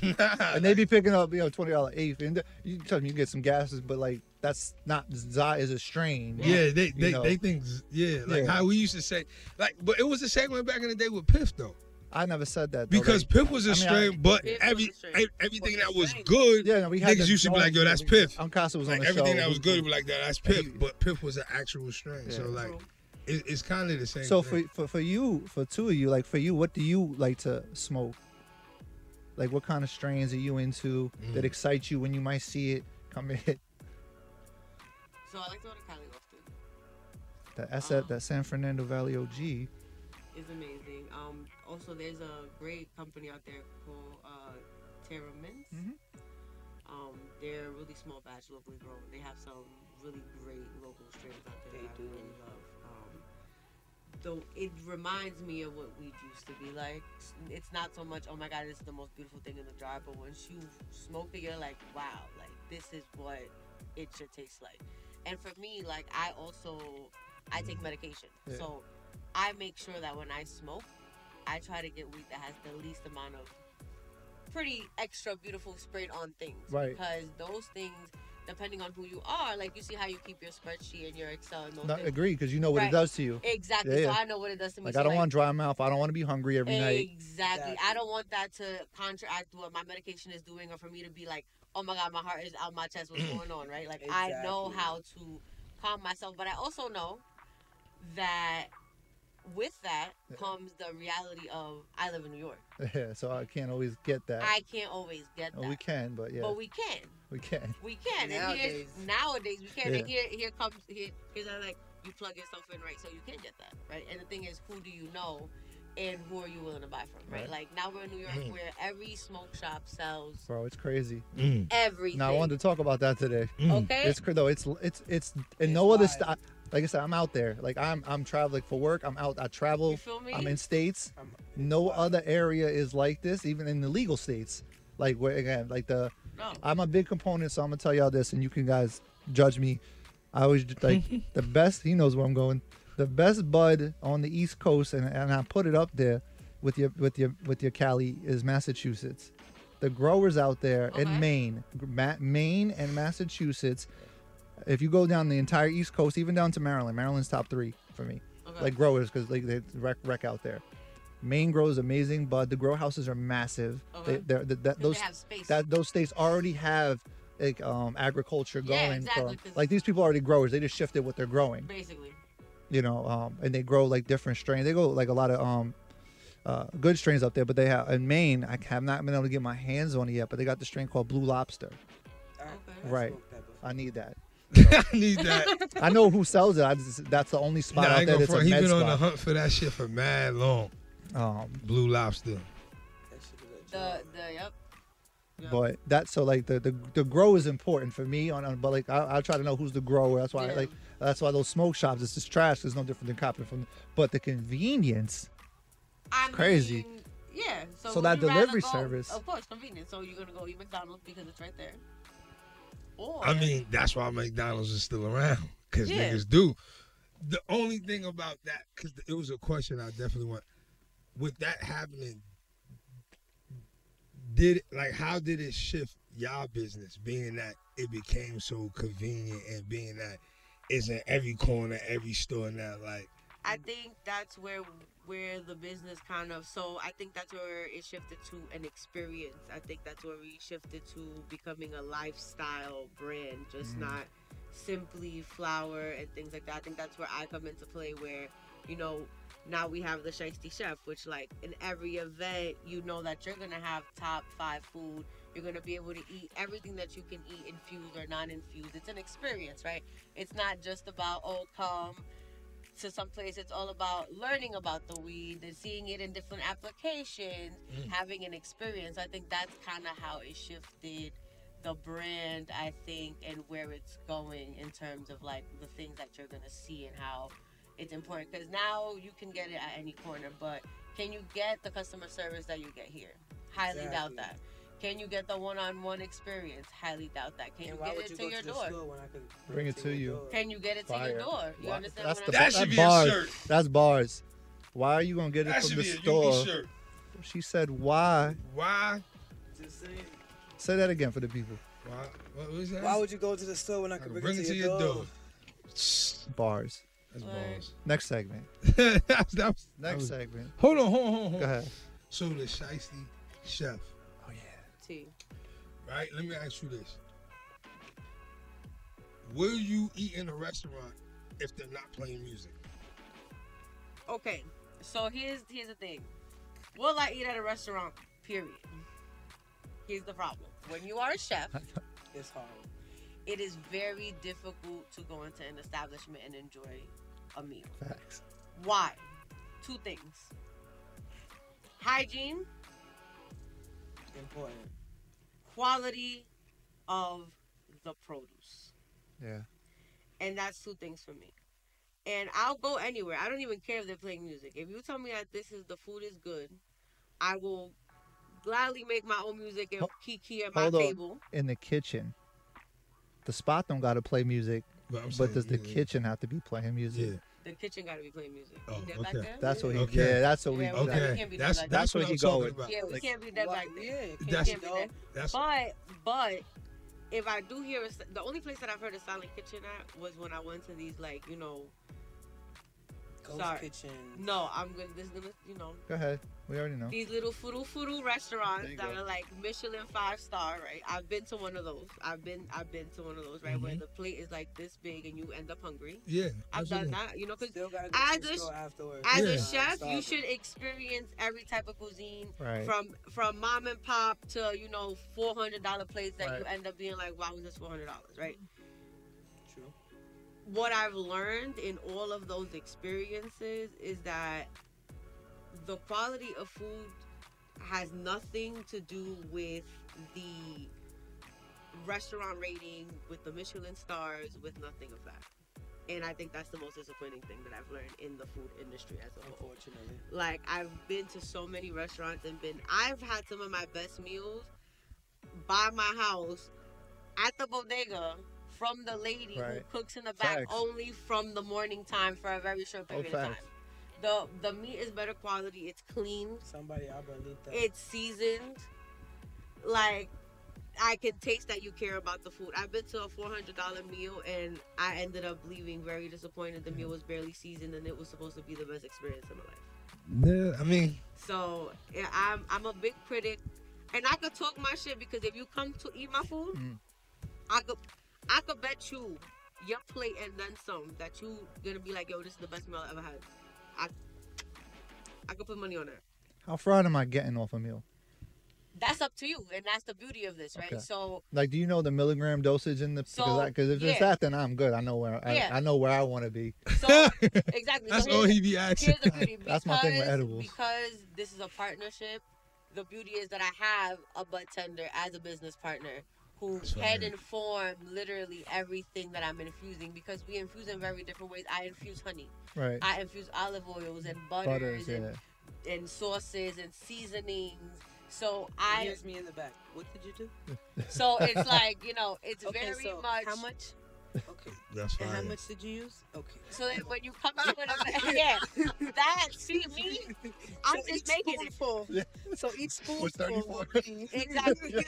<laughs> and they be picking up, you know, twenty dollar eighth, and you tell them you can get some gases, but like that's not Za is a strain. yeah, they they, know. they think yeah, like Yeah. how we used to say, like, but it was the same way back in the day with Piff though. I never said that though. Because Like, Piff was a I mean, I- strain, but Piff was every a strain. ev- everything that was good, Yeah, no, we had niggas the used to be like, "Yo, that's Piff." Uncasa was on like, the everything show. that was good was like that. That's Piff, but Piff was an actual strain. So like, it, it's kind of the same. So thing. for, for for you, for two of you, like for you, what do you like to smoke? Like what kind of strains are you into Mm. that excite you when you might see it come in? <laughs> So I like to go to Cali often. That SF, that San Fernando Valley OG. It's amazing. Also there's a great company out there called uh, Terra Mints. Mm-hmm. Um, they're a really small batch, locally grown. They have some really great local strains out there that I really love. Um, though it reminds me of what weed used to be like. It's not so much, oh my god, this is the most beautiful thing in the jar, but once you smoke it, you're like, wow, like this is what it should taste like. And for me, like I also I take medication, Yeah. so I make sure that when I smoke, I try to get weed that has the least amount of pretty extra beautiful sprayed on things. Right. Because those things, depending on who you are, like you see how you keep your spreadsheet and your Excel and those Not things. agree because you know what Right. it does to you. Exactly. Yeah, So. I know what it does to me. Like So, I don't want dry mouth. I don't want to be hungry every night. Exactly. I don't want that to counteract what my medication is doing, or for me to be like, "Oh my God, my heart is out my chest. What's <clears throat> going on?" Right? Like I know how to calm myself, but I also know that with that comes the reality of I live in New York. <laughs> Yeah, so I can't always get that. I can't always get that. Oh, we can, but yeah, But we can. we can. We can. And Nowadays. here's, nowadays we can. Yeah. And here here comes here here's how like you plug yourself in right so you can get that. Right. And the thing is who do you know and who are you willing to buy from? Right. Right. Like now we're in New York Mhm. where every smoke shop sells Bro, it's crazy. everything. Now I wanted to talk about that today. Okay. It's cr- though. It's it's it's and no other. St- like I said, I'm out there. Like I'm I'm traveling for work. I'm out. I travel. You feel me? I'm in states. No other area is like this, even in the legal states. Like where again, like the. No. I'm a big component, so I'm gonna tell y'all this, and you can guys judge me. I always like <laughs> the best. He knows where I'm going. The best bud on the East Coast, and, and I put it up there with your with your with your Cali is Massachusetts. The growers out there in Maine, Ma- Maine and Massachusetts. If you go down the entire East Coast, even down to Maryland, Maryland's top three for me, Okay. like growers because they they wreck, wreck out there. Maine grows amazing, but The grow houses are massive. Okay. They, they're, that, that, 'Cause those they have space. that those states already have like um, agriculture Yeah, going. exactly, from, 'cause- like these people are already growers. They just shifted what they're growing Basically. you know, um, and they grow like different strains. They go like a lot of um, uh, good strains up there, but they have in Maine. I have not been able to get my hands on it yet, but they got the strain called Blue Lobster. Right, I need that. <laughs> I need that. I know who sells it. I just, that's the only spot Nah, I out ain't there gonna that's a front. He med been on the spot. hunt for that shit for mad long. Um, Blue Lobster. The the yep. But that's so like the, the the grow is important for me on, on but like I, I try to know who's the grower. That's why I, Yeah. like that's why those smoke shops it's just trash. It's no different than copying from. But the convenience, I it's crazy. mean, yeah. So, So would that you rather delivery go- service- Of course, convenient. So you're gonna go eat McDonald's because it's right there. Or I mean, that's why McDonald's is still around because Yeah. niggas do. The only thing about that, because it was a question I definitely want. With that happening, did it, like how did it shift y'all business, being that it became so convenient and being that it's in every corner, every store now? Like, I think that's where where the business kind of so I think that's where it shifted to an experience. I think that's where we shifted to becoming a lifestyle brand, just Mm-hmm. Mhm. not simply flour and things like that. I think that's where I come into play where, you know, now we have the Shiesty Chef, which like in every event you know that you're gonna have top five food. You're gonna be able to eat everything that you can eat infused or non-infused. It's an experience, right? It's not just about oh come to some place it's all about learning about the weed and seeing it in different applications Mm. having an experience. I think that's kind of how it shifted the brand i think and where it's going in terms of like the things that you're gonna see and how it's important. Because now you can get it at any corner but can you get the customer service that you get here? Highly doubt that can you get the one-on-one experience highly doubt that can And you get it you to your to door store when I could bring it to you. can you get it to Fire. your door you Why- understand That's what the I'm that saying? bars. That's bars. Why are you gonna get it That from should the be a Yuki store? shirt. She said, "Why?" why? Just. Say that again for the people. Why? What was that? Why would you go to the store when I could bring, it to your, door? Bars. That's balls. Next segment. <laughs> that was, that was, that Next was- segment. Hold on, hold on, hold on. Go ahead. So the Shiesty Chef. Right? Let me ask you this. Will you eat in a restaurant if they're not playing music? Okay, so here's here's the thing. Will I eat at a restaurant? Period. Here's the problem. When you are a chef, <laughs> It's hard. it is very difficult to go into an establishment and enjoy a meal. Facts. Why? Two things. Hygiene, Important. Quality of the produce. Yeah. And that's two things for me. And I'll go anywhere. I don't even care if they're playing music. If you tell me that this is the food is good, I will gladly make my own music and Ho- kiki at my Hold on. table. In the kitchen. The spot don't gotta play music, But but saying, does the yeah, yeah. kitchen have to be playing music? The kitchen got to be playing music. Oh, You okay. back there? That's what he. Okay. Yeah, that's what we. Yeah, we that- Okay. can't be That's- dead back that's there. what he going. about. Yeah, we Like- can't be dead Why- back there. yeah, We That's- can't be dead. That's But but if I do hear a, s- the only place that I've heard a silent kitchen at was when I went to these like you know. Ghost sorry. kitchen. No, I'm gonna. This is gonna you know. Go ahead. We already know. These little furu furu restaurants that go. are like Michelin five star, right? I've been to one of those. I've been I've been to one of those, right? Where Mhm. the plate is like this big and you end up hungry. Yeah, I've done absolutely. that, you know, because Still gotta go as to the a store afterwards. as Yeah. a chef, Stop. you should experience every type of cuisine, Right. from from mom and pop to you know four hundred dollar plates that you Right. end up being like, wow, was this four hundred dollars, right? What I've learned in all of those experiences is that the quality of food has nothing to do with the restaurant rating, with the Michelin stars, with nothing of that. And I think that's the most disappointing thing that I've learned in the food industry as a whole. Unfortunately. Like I've been to so many restaurants and been I've had some of my best meals by my house at the bodega from the lady Right. who cooks in the back Facts. only from the morning time for a very short Oh, period of time. The the meat is better quality, it's clean, Somebody Abuelita. it's seasoned. Like I can taste that you care about the food. I've been to a four hundred dollar meal and I ended up leaving very disappointed. The meal was barely seasoned and it was supposed to be the best experience of my life. Yeah, I mean, So yeah, I'm I'm a big critic, and I could talk my shit because if you come to eat my food, Mm. I could I could bet you your plate and then some that you gonna be like, yo, this is the best meal I ever had. I I could put money on that. How fried am I getting off a meal? That's up to you, and that's the beauty of this, right? Okay. So Like, do you know the milligram dosage in the? So, Because if it's that, then I'm good. I know where I, Yeah. I know where I want to be. so <laughs> exactly. That's so all he be asking. Here's the beauty. <laughs> That's my thing with edibles. Because this is a partnership. The beauty is that I have a bud tender as a business partner who That's can right. inform literally everything that I'm infusing because we infuse in very different ways. I infuse honey. Right. I infuse olive oils and butters, Butters, and, yeah. and sauces and seasonings. So I Here's me in the back. What did you do? so it's <laughs> like you know it's Okay, very so much how much? Okay. <laughs> That's And how much did you use? Okay. So that when you come to an event, yeah, that see me, I'm So just making it. spoonful. So each spoonful. Was 34. would be- Exactly. <laughs>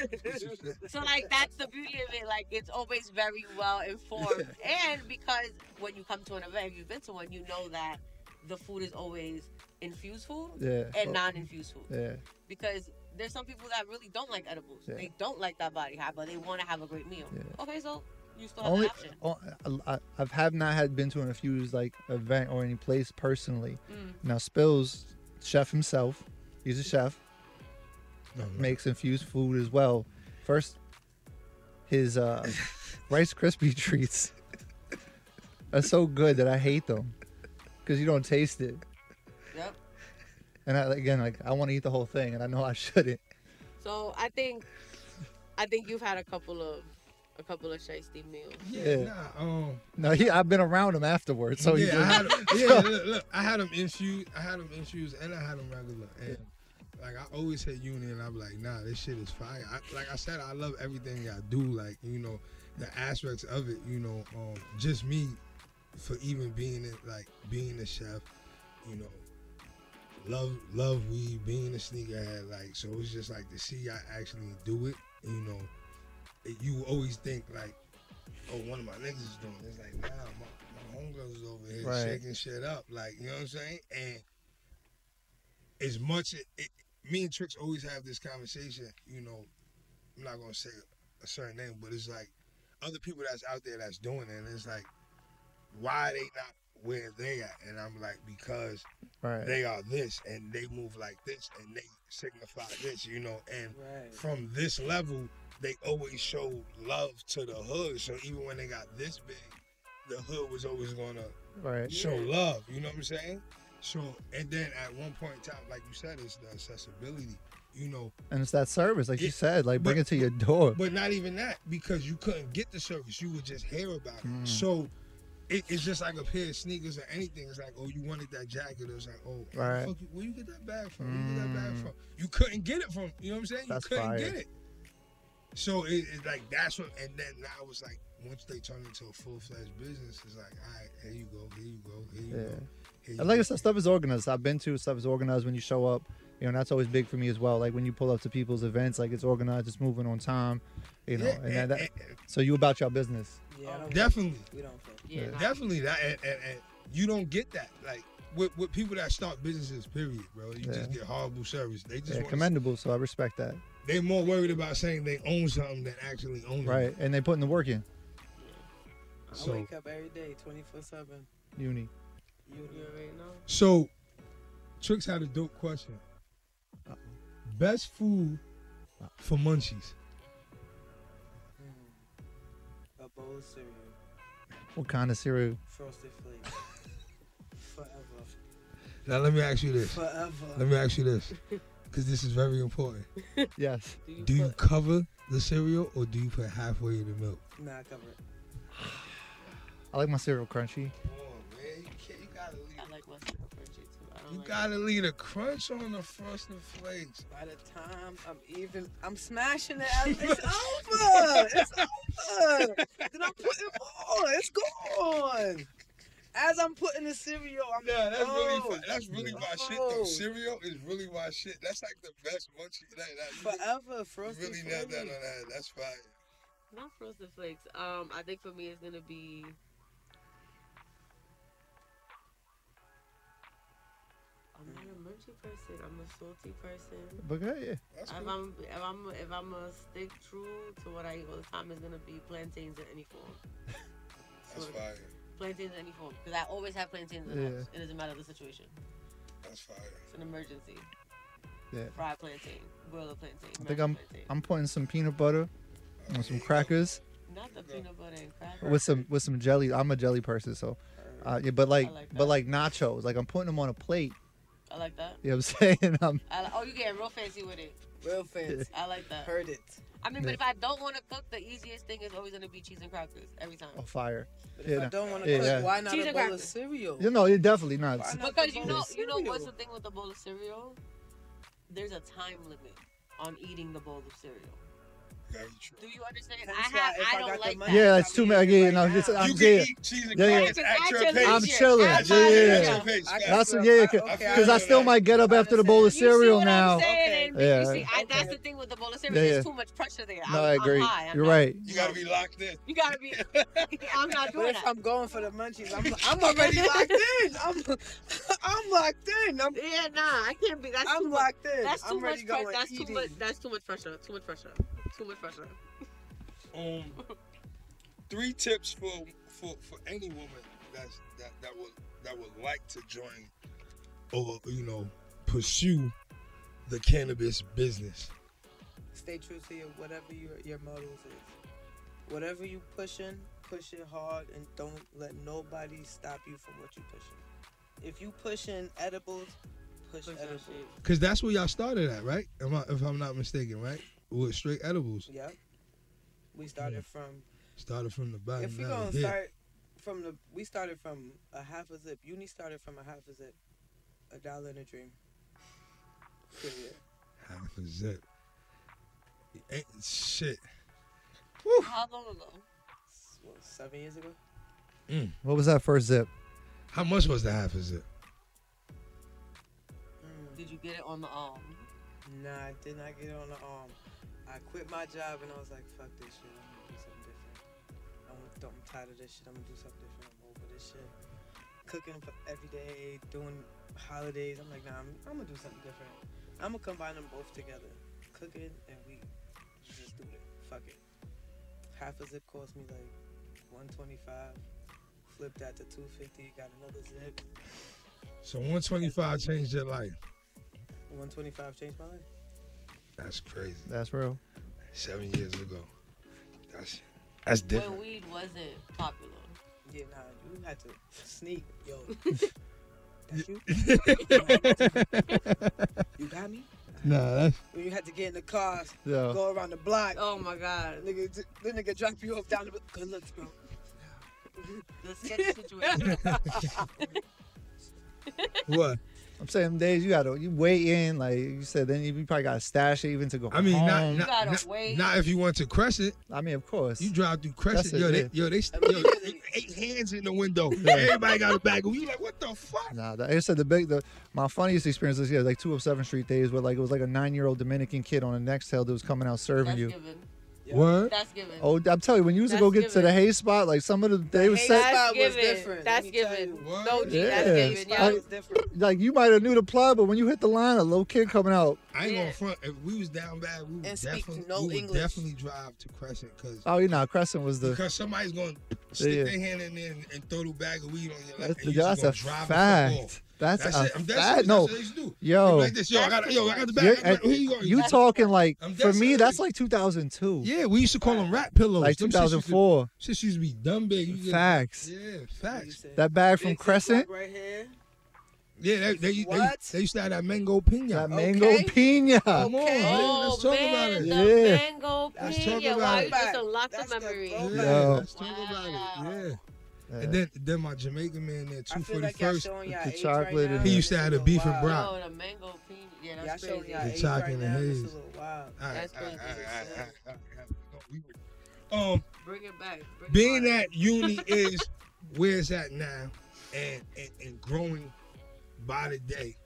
<laughs> So like that's the beauty of it. Like it's always very well informed, and because when you come to an event, if you've been to one, you know that the food is always infused food Yeah. and oh, non-infused food. Yeah. Because there's some people that really don't like edibles. Yeah. They don't like that body high, but they want to have a great meal. Yeah. Okay, so you still have Only, an option. oh, I, I have not had been to an infused like event or any place personally. Mm. Now Spills, chef himself, he's a chef, No, no. makes infused food as well. First, his uh, <laughs> Rice Krispie treats are so good that I hate them because you don't taste it. Yep. And I, again, like I want to eat the whole thing, and I know I shouldn't. So I think, I think you've had a couple of, a couple of shiesty meals. Yeah, Yeah. nah, um, No, he, I've been around him afterwards, so yeah, I had, yeah, <laughs> look, look, I had them infused, I had them infused, and I had him regular. And like I always hit uni, and I'm like, nah, this shit is fire. I, like I said, I love everything I do. Like you know, the aspects of it. You know, um, just me for even being it, like being a chef. You know, love love weed, being a sneakerhead. Like so, it's just like to see I actually do it. You know, it, you always think like, oh, one of my niggas is doing. it. It's like, nah, my, my homegirls is over here Right. shaking shit up. Like, you know what I'm saying? And as much it, it, me and Tricks always have this conversation. You know, I'm not gonna say a certain name, but it's like other people that's out there that's doing it. And it's like, why they not where they at? And I'm like, because Right. they are this and they move like this and they signify this, you know. And Right. from this level, they always show love to the hood. So even when they got this big, the hood was always gonna Right. show love. You know what I'm saying? So and then at one point in time, like you said, it's the accessibility. You know, and it's that service, like you said, like bring but- it to your door. but not even that because you couldn't get the service. You would just hear about it. Mm. So it, it's just like a pair of sneakers or anything. It's like, oh, you wanted that jacket. Or it's like, oh, where Right. fuck you- where you get that bag from? Where you get that bag Mm. from? You couldn't get it from. You know what I'm saying? That's you couldn't fire. get it. So it, it's like that's what. And then now it's like once they turn into a full fledged business, it's like, all right, here you go, here you go, here you Yeah. go. Here And like I said, stuff is organized. I've been to stuff is organized when you show up. You know, and that's always big for me as well. Like when you pull up to people's events, like it's organized, it's moving on time. You know, Yeah, and, and- that, that- so you about your business. Yeah, I don't Definitely. We don't fuck. Yeah, Yeah. Definitely that, and, and, and you don't get that. Like with, with people that start businesses, period, bro. You just get horrible service. They just Yeah, want commendable. So I respect that. They're more worried about saying they own something than actually owning it. Right, it. and they putting the work in. I So wake up every day, 24 7. Uni. You already know. so Tricks had a dope question. Best food for munchies. Hmm. A bowl of cereal, What kind of cereal? frosted flakes. <laughs> Forever. Now let me ask you this. Forever. Let me ask you this, <laughs> because this is very important. <laughs> Yes. Do you cover the cereal or do you put halfway in the milk? Nah, I cover it. I like my cereal crunchy. I like my cereal crunchy too. You like gotta leave a crunch on the frosted flakes. By the time I'm even, I'm smashing it. out. <laughs> It's over. It's over. then I'm putting more. It's gone. As I'm putting the cereal, I'm Yeah, that's really oh, fi- that's really my shit though. Cereal is really my shit. That's like the best munchie. That, that, you Forever frosted really nailed that on that. That's fire. Not frosted flakes. Um, I think for me it's gonna be. I'm not a munchy person. I'm a salty person. But good, yeah. if I'm if I'm if I'm a stick true to what I eat all the time, it's gonna be plantains in any form. That's So, fire. Plantains in any form because I always have plantains in the Yeah. house. It doesn't matter the situation. That's fire. It's an emergency. Yeah. Fried plantain, boil a plantain. I think I'm plantain. I'm putting some peanut butter on some crackers Not the peanut butter and crackers. with some with some jelly. I'm a jelly person, so uh, yeah. But like, like but like nachos, like I'm putting them on a plate. I like that. You know what I'm <laughs> saying? I'm, I like, oh, you getting real fancy with it. Real fancy. I like that. Heard it. I mean, but if I don't want to cook, the easiest thing is always gonna be cheese and crackers every time. on fire. But yeah, I don't want to yeah, cook, yeah. why not Cheese a and bowl of crackers. cereal? You know, it definitely not. Why not Because the you bowl know, of you know what's cereal? the thing with the bowl of cereal? There's a time limit on eating the bowl of cereal. Very true. Do you understand? I have, I I don't like money, that. Yeah, it's too many. Yeah, no, it's, I'm You yeah, eat cheese and yeah, yeah. crackers at your At your pace. I'm leisure. chilling. Yeah, yeah, leisure. yeah. At your pace. I facts. can That's feel- yeah, because okay, I, I still feel might get up after the bowl of cereal now. I'm saying? And Yeah. You see, I, that's the thing with the bowl of cereal. Yeah, There's too much pressure there. No, I'm, I agree. I'm high. I'm You're not- right. You gotta be locked in. You gotta be. <laughs> <laughs> I'm not doing that. I'm going for the munchies, I'm, I'm already locked in. I'm, <laughs> I'm locked in. Yeah, nah, I can't be. That's I'm too much. locked in. That's too much pressure. That's too much. That's too much pressure. Too much pressure. Too much. Um, three tips for for for any woman that's that that would that would like to join or you know pursue the cannabis business. Stay true to your whatever your your motives is. Whatever you pushing, push it hard and don't let nobody stop you from what you pushing. If you pushing edibles, push, Push edibles. Cause that's where y'all started at, right? Am I, if I'm not mistaken, right? With straight edibles. Yep. We started from Started from the bottom. if we now gonna here. start from the we started from a half a zip. Uni started from a half a zip. A dollar in a dream. Period. half a zip. Ain't shit. How long ago? What, seven years ago? Mm. What was that first zip? How much was the half a zip? Mm. Did you get it on the arm? Nah, I did not get it on the arm. I quit my job and I was like, fuck this shit. I'm gonna do something different. I'm, I'm tired of this shit. I'm gonna do something different. I'm over this shit. Cooking for every day, doing holidays. I'm like, nah, I'm, I'm gonna do something different. I'm gonna combine them both together. Cooking and weed. Just do it. Fuck it. Half a zip cost me like 125. Flipped that to 250. Got another zip. So 125 changed your life. 125 changed my life. That's crazy. That's real. Seven years ago. That's that's different. When weed wasn't popular. Yeah, nah, you had to sneak, yo. <laughs> That's you? <laughs> you got me? Nah, that's When you had to get in the car, Yeah. go around the block. Oh my god. Nigga, the nigga drop you off down the good looks, bro. The sketchy situation. <laughs> what. I'm saying them days you gotta you wait in like you said. Then you probably gotta stash it even to go. I mean, not home. not, gotta not, wait. not if you want to Crescent. I mean, of course. You drive through Crescent, That's yo, it, they, yeah. yo, they, yo, <laughs> eight hands in the window. Everybody got a bag. You like, what the fuck? Nah, that, I said the big, the my funniest experience this year, like 207 Street days, where like it was like a nine year old Dominican kid on a next Nextel that was coming out serving That's you. given. What? That's given. Oh, I'm telling you, when you used to go That's get to the hay spot, like some of the they was hay set. spot was given. different, That's let me tell given. you. No G, Yeah, that's given. Yeah. like, like you might have knew the plug, but when you hit the line, a little kid coming out. I ain't gonna front. If we was down bad, we would And speak definitely, no we would English. definitely drive to Crescent because Oh, you know, Crescent was the. because somebody's gonna stick Yeah. their hand in there and, and throw the bag of weed on your lap. That's, and you that's just a gonna drive fact. The fuck off. That's, That's a it. I'm dead No, That's what they used to do. yo, like this, yo, I got, yo, I got the bag. You're- I got- here you eh, go. you talking like for me? That's like 2002. Yeah, we used to call them rat pillows. Like Them shits used to- 2004. Shit used to be dumb big. You Facts. Yeah, facts. That bag from Crescent. Right here. Yeah, they, they, they, What? they used to have that mango pina. That mango pina. Come on, man. Oh Let's talk oh, man, about it. the Yeah. mango pina. Let's pina. talk about Wow, it. you just unlocked the memory. Yeah, let's talk about it. Yeah. And then, then my Jamaican man there, two feel forty first. The chocolate right and He used to have a beef and Oh, broth. the mango pina. Yeah, Y'all that's showing crazy. The chocolate right and now. This haze. is a little wild. All right, That's all right, crazy. Um, Bring it back. Bring it being back. that uni is where it's at now, and, and and growing by the day.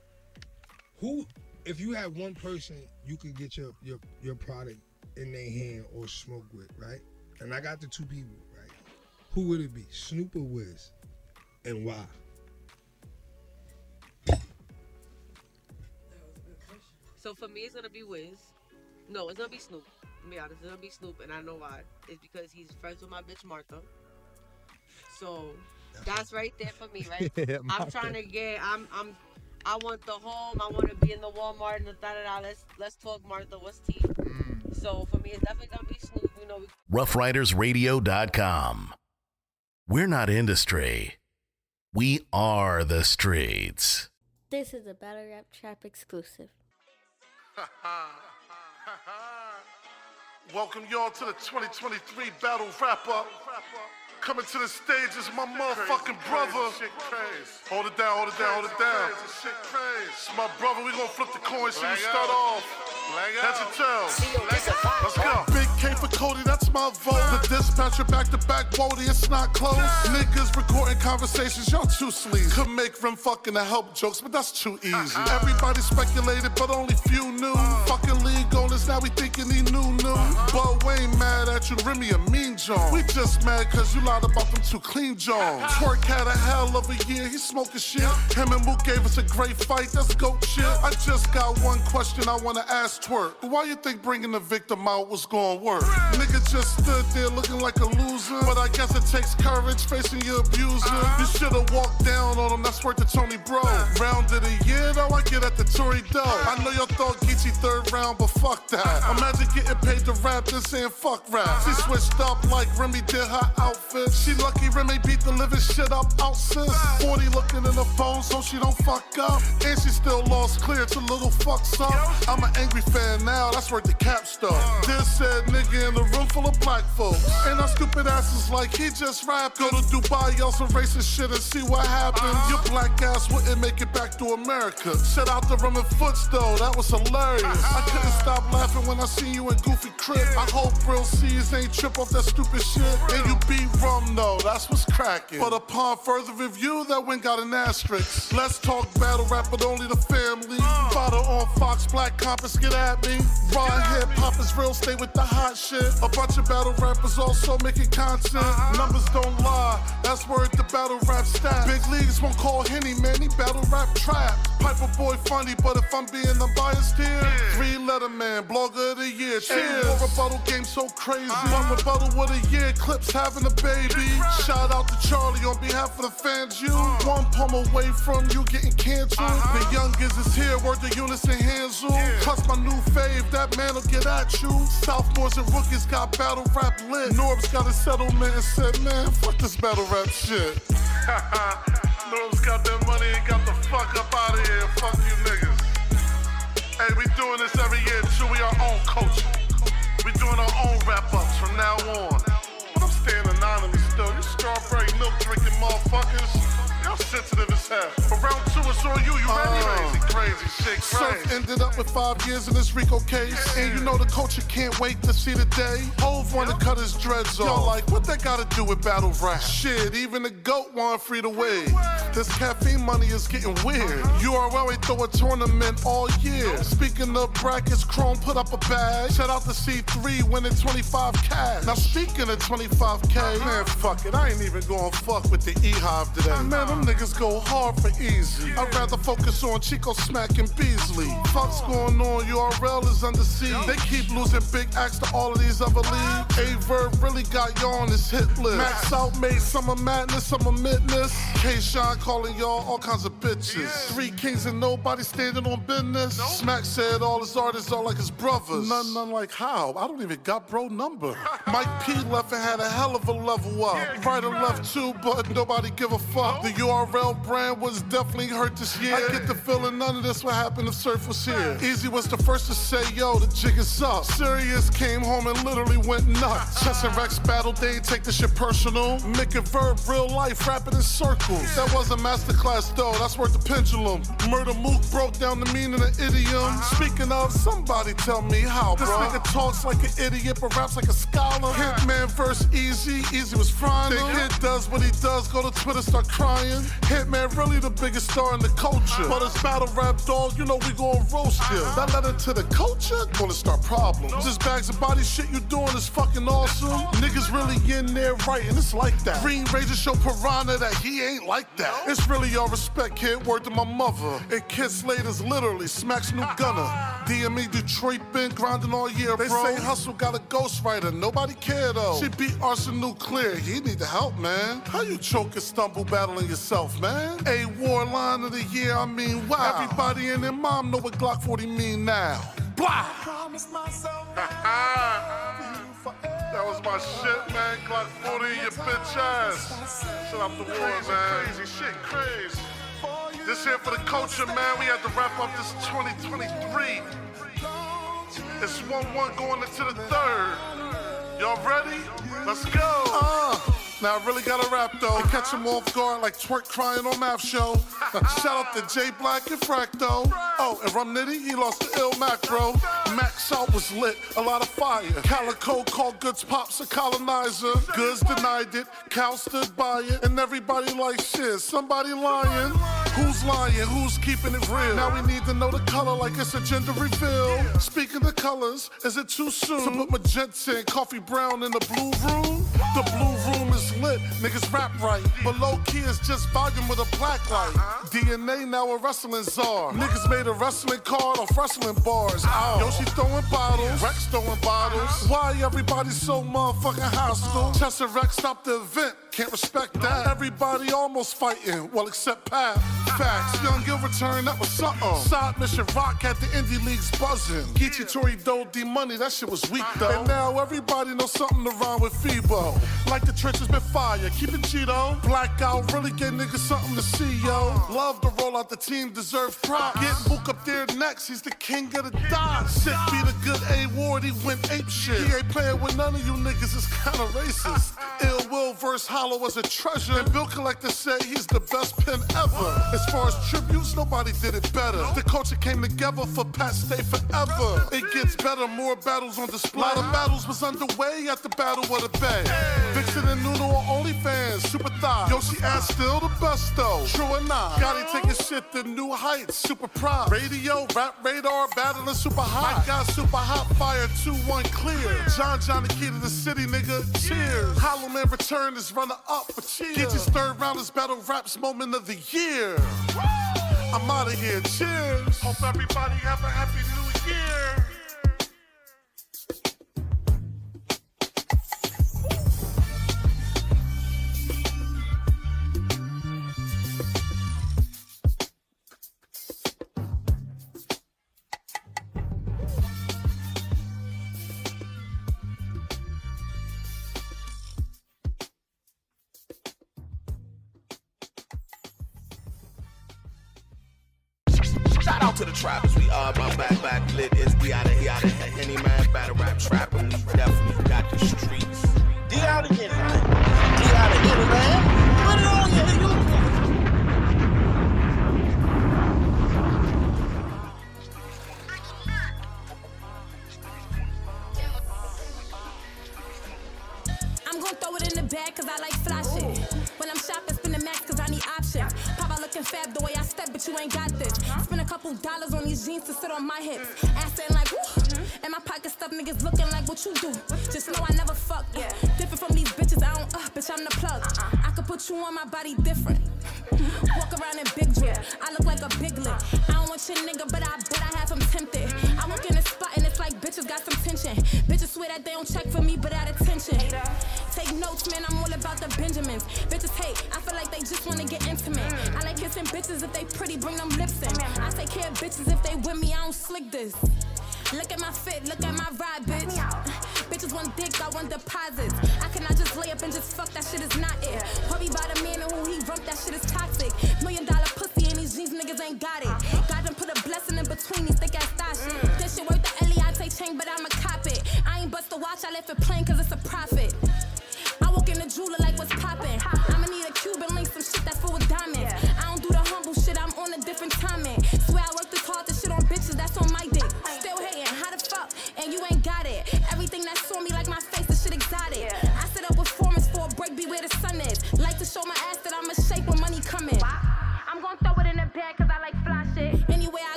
Who, if you had one person you could get your your your product in their hand or smoke with, right? And I got the two people, right? Who would it be, Snoop or Wiz, and why? So for me, it's gonna be Wiz. No, it's gonna be Snoop. To be honest, it's gonna be Snoop, and I know why. It's because he's friends with my bitch Martha. So that's right there for me, right? <laughs> Yeah, I'm trying to get. I'm. I'm. I want the home. I want to be in the Walmart and the da da da. Let's let's talk Martha. What's tea? Mm. So for me, it's definitely gonna be Snoop. You know, we roughridersradio.com. We're not industry. We are the streets. This is a Battle Rap Trap exclusive. <laughs> Welcome y'all to the 2023 Battle Wrap Up. Coming to the stage is my motherfucking brother. Hold it down, hold it down, hold it down. It's my brother. We gonna flip the coin, see who start off. Heads or tails. Let's go. Big K for Cody, that's my vote. The dispatcher back to back, Wody, it's not close. Niggas recording conversations, y'all too sleazy. Could make them fucking the help jokes, but that's too easy. Uh-uh. Everybody speculated, but only few knew. Uh-huh. Fucking league now we thinking he knew new. But we ain't mad at you, Remy a mean John. We just mad cause you lied about them two clean Johns. Twork had a hell of a year, he smoking shit. Him and Mook gave us a great fight, that's goat shit. I just got one question I wanna ask Twork. Why you think bringing the victim out was gonna work? Nigga just stood there looking like a loser. But I guess it takes courage facing your abuser. You should've walked down on him, that's worth the Tony Bro. Round of the year though, I get at the Tory Doe. I know y'all thought Geechi third round, but fuck that. Imagine getting paid to rap and saying fuck rap. She switched up like Remy did her outfit. She lucky Remy beat the living shit up out sis. 40 looking in the phone so she don't fuck up. And she still lost clear to little fucks up. I'm an angry fan now, that's worth the cap stuff. This said nigga in a room full of black folks. And our stupid asses like he just rap. Go to Dubai, y'all some racist shit and see what happens. Your black ass wouldn't make it back to America. Shut out the Rum and Foots though, that was hilarious. I couldn't stop laughing when I see you in Goofy Crib. I hope real C's ain't trip off that stupid shit. And you beat Rum though, that's what's cracking. But upon further review, that win got an asterisk. Let's talk battle rap, but only the family. Bottle on Fox, Black Compass, get at me. Raw hip hop is real, stay with the hot shit. A bunch of battle rappers also making content. Numbers don't lie, that's where the battle rap stats. Big leagues won't call Henny, man, he battle rap trap. Piper boy funny, but if I'm being unbiased here, three letter man, blogger of the year. Cheers. More rebuttal game so crazy. One rebuttal with a year, clips having a baby. Shout out to Charlie on behalf of the fans. You uh-huh. one palm away from you getting canceled. Uh-huh. The youngest is here, word the unison hands on. Cuss my new fave, that man will get at you. Sophomores and rookies got battle rap lit. Norbes got a settlement and said, man, fuck this battle rap shit. <laughs> Norbes got that money and got the fuck up out of here. Fuck you niggas. Hey, we doing this every year too. We our own coach. We doing our own wrap ups from now on. But I'm staying anonymous still. You strawberry milk drinking motherfuckers. Y'all sensitive as hell. But round two is on you. You ready? Uh, crazy, crazy, shit Surf ended up with five years in this Rico case. And you know the culture can't wait to see the day. Hove wanna cut his dreads off. Yo, like, what that gotta do with battle rap? Shit, even the goat want free to wave. This caffeine money is getting weird. Uh-huh. URL ain't throw a tournament all year. Speaking of brackets, Chrome put up a bag. Shout out to C3 winning 25 cash. Now speaking of 25k, uh-huh. man, fuck it. I ain't even gonna fuck with the E-Hive today. Man, them niggas go hard for easy. I'd rather focus on Chico Smack and Beasley. Fuck's going on, URL is under siege. They keep losing big acts to all of these other leagues. Aye Verb really got y'all on this hit list. Max out made summer madness, summer midness. K-Shine calling y'all all kinds of bitches. Three kings and nobody standing on business. Smack said all his artists are like his brothers. None, none like how? I don't even got bro number. <laughs> Mike P left and had a hell of a level up. Right and left too, but nobody give a fuck. The URL brand was definitely hurt this year. I get the feeling none of this would happen if Surf was here. Easy was the first to say, yo, the jig is up. Serius came home and literally went nuts. Ah. Chess and Rex battle, they take this shit personal. Mick and Verb, real life, rapping in circles. That was a masterclass though, that's worth the pendulum. Murder Mook broke down the meaning of idiom. Uh-huh. Speaking of, somebody tell me how, bro. This nigga talks like an idiot, but raps like a scholar. Hitman verse Easy, Easy was frying Big Hit does what he does, go to Twitter, start crying. Hitman really the biggest star in the culture. But it's battle rap dog, you know we gon' roast him. That letter to the culture, gonna start problems. This bags of body shit you doing is fucking awesome. Niggas really in there writing, it's like that. Green Razor show Piranha that he ain't like that. It's really all respect, kid, word to my mother. And Kid Slater's literally smacks new gunner. <laughs> DME Detroit been grinding all year, They say Hustle got a ghostwriter, nobody care though. She beat Arson Clear, he need the help, man. How you choke and stumble battling yourself, man? A war line of the year, I mean, wow. Everybody and their mom know what Glock 40 mean now. Blah! <laughs> That was my shit, man. Glock 40, your bitch ass. Shut up the war, man. Crazy shit, crazy. This here for the culture, man. We had to wrap up this 2023. It's 1-1 going into the third. Y'all ready? Let's go. Uh, now I really gotta rap though. Uh-huh. Catch him off guard like Twork crying on math show. <laughs> Shout out to J Black and Fracto. Oh, and Rum Nitty, he lost the ill macro. Max out was lit, a lot of fire. Calicoe called Goodz Pops a colonizer. Goodz denied it, Cal stood by it, and everybody like shit. Somebody lying. Who's lying? Who's keeping it real? Now we need to know the color like it's a gender reveal. Speaking of colors, is it too soon to put magenta and coffee brown in the blue room? The blue room is lit, niggas rap right. But low key is just volume with a black light. Uh-huh. DNA now a wrestling czar. Niggas made a wrestling card off wrestling bars. Ow. Yo, she throwing bottles, Rex throwing bottles. Uh-huh. Why everybody so motherfucking hostile? Uh-huh. Chester Rex stopped the event. Can't respect that. Everybody almost fighting, well, except Pat. Facts, Young Gil return, that was something. Side mission rock had the indie leagues buzzing. Geechi Tori Doe D Money, that shit was weak though. And now everybody knows something to rhyme with Febo. Like the trenches fire, keep it Cheeto. Blackout really get niggas something to see, yo. Love to roll out the team, deserve props. Get Book up there next, he's the king of the dot. Sick be the good A Ward, he went ape shit. He ain't playing with none of you niggas, it's kinda racist. <laughs> Ill Will verse Hollow was a treasure. And Bill Collector said he's the best pen ever. As far as tributes, nobody did it better. The culture came together for Pat Stay Forever. It gets better, more battles on display. A lot of battles was underway at the Battle of the Bay. Vixen and Nuno are OnlyFans, super thigh. Yoshi ass still the best though. True or not? Gotti taking shit to new heights, super prime. Radio, rap radar, battling super hot. My God, super hot fire, 2-1 clear. John John the key to the city, nigga. Cheers. Hollow Man return is runner up for cheers. Get your third round is battle raps moment of the year. I'm out of here. Cheers. Hope everybody have a happy new year.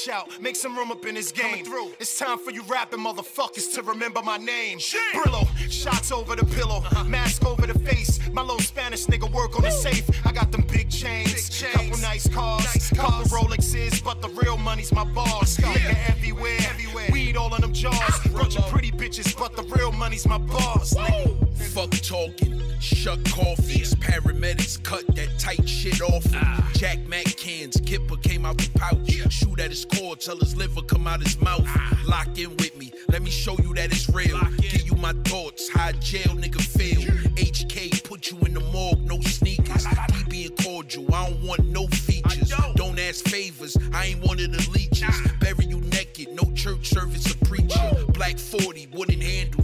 watch out. Make some room up in this game. Through. It's time for you rapping motherfuckers to remember my name. Shit. Brillo, shots over the pillow, uh-huh. mask over the face. My little Spanish nigga work on Woo. the safe. I got them big chains, big chains. couple nice cars, nice couple Rolexes, but the real money's my boss. Yeah. Nigga everywhere, everywhere, weed all in them jars. Brought your pretty bitches, but the real money's my boss. Woo. Nigga. Fuck talking, shut coffees, Paramedics cut that tight shit off. Ah. Jack Mack cans, Kipper came out the pouch. Yeah. Shoot at his core till his liver come out his mouth. Ah. Lock in with me, let me show you that it's real. Give you my thoughts, how jail nigga feel. Yeah. HK put you in the morgue, no sneakers. Keep being cordial, I don't want no features. Don't. don't ask favors, I ain't one of the leeches. Nah. Bury you naked, no church service or preacher. Woo. Black 40, wouldn't handle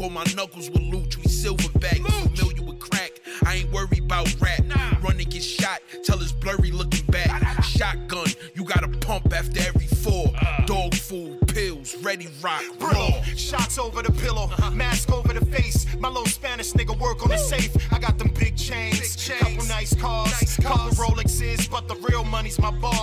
Broke all my knuckles with loot, we silver back. Familiar with crack, I ain't worried about rap. Nah. Run and get shot, tell his blurry looking back. Shotgun, you gotta pump after every four. Uh. Dog food, pills, ready rock, raw. Shots over the pillow, uh -huh. mask over the face. My little Spanish nigga work on Woo. the safe. I got them big chains, big chains. couple nice cars, nice cars. couple Rolexes, but the real money's my boss.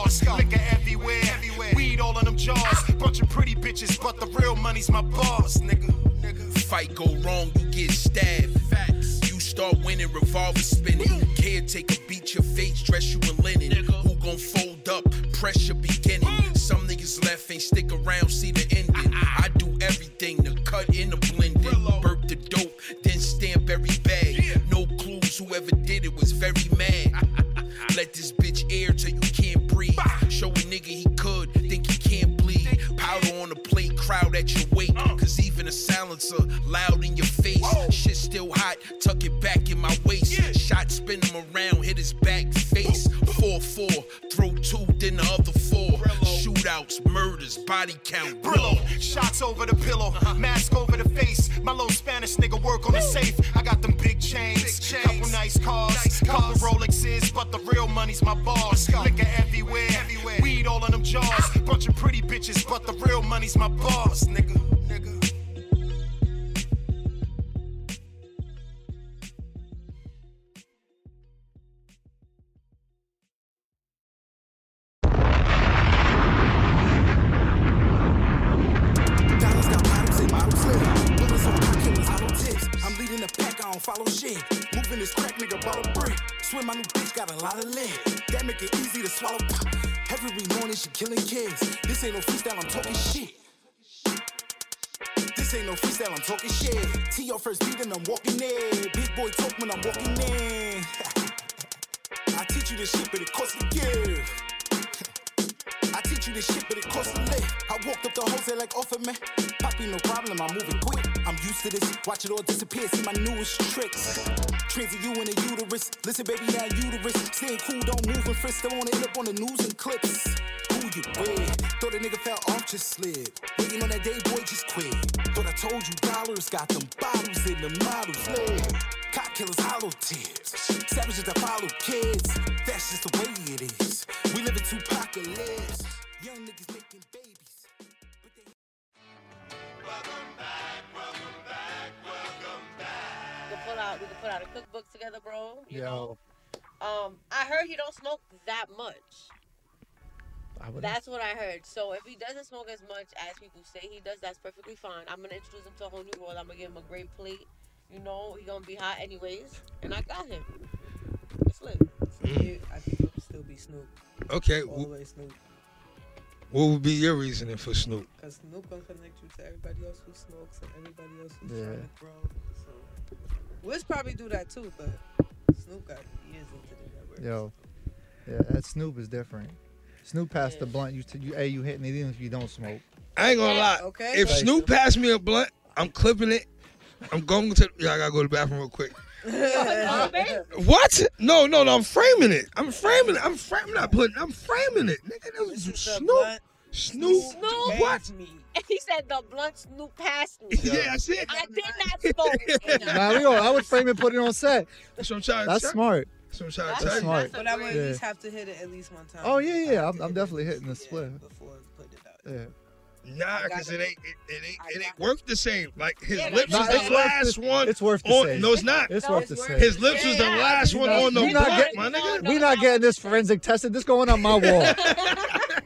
That's perfectly fine. I'm gonna introduce him to a whole new world. I'm gonna give him a great plate. You know, he gonna be hot anyways, and I got him. It's lit. Mm. Yeah, I think it would still be Snoop. Okay, All the way Snoop. what would be your reasoning for Snoop? Because Snoop gonna connect you to everybody else who smokes and everybody else who's Yeah. trying to grow. So Wiz probably do that too, but Snoop got years into the network. Yo, yeah, that Snoop is different. Snoop passed the blunt. You, t- you, hey, you hitting it even if you don't smoke. I ain't gonna lie. Okay. If Snoop passed me a blunt, I'm clipping it. I'm going to. Yeah, I gotta go to the bathroom real quick. <laughs> What? No, no, no. I'm framing it. I'm framing it. I'm framing. Not putting. I'm framing it. Nigga, that was Snoop. Snoop. Snoop. What? Me. He said the blunt Snoop passed me. Yeah, I said. I did not smoke. <laughs> Nah, we gonna, I would frame it, put it on set. That's what I'm trying to That's tell- smart. That's what I'm trying to That's tell you. smart. But I would at Yeah. least have to hit it at least one time. Oh yeah, yeah. I'm, I'm definitely hitting the split. Before putting it out. Yeah. Nah, because it ain't it, it ain't it ain't worth the same. Like his Yeah, lips nah, was the last the- one. it's worth the on, same. No, it's not. It's worth the same. His lips was the last one on the We not blunt, get- my nigga. We not getting this forensic tested. This going on my <laughs> wall.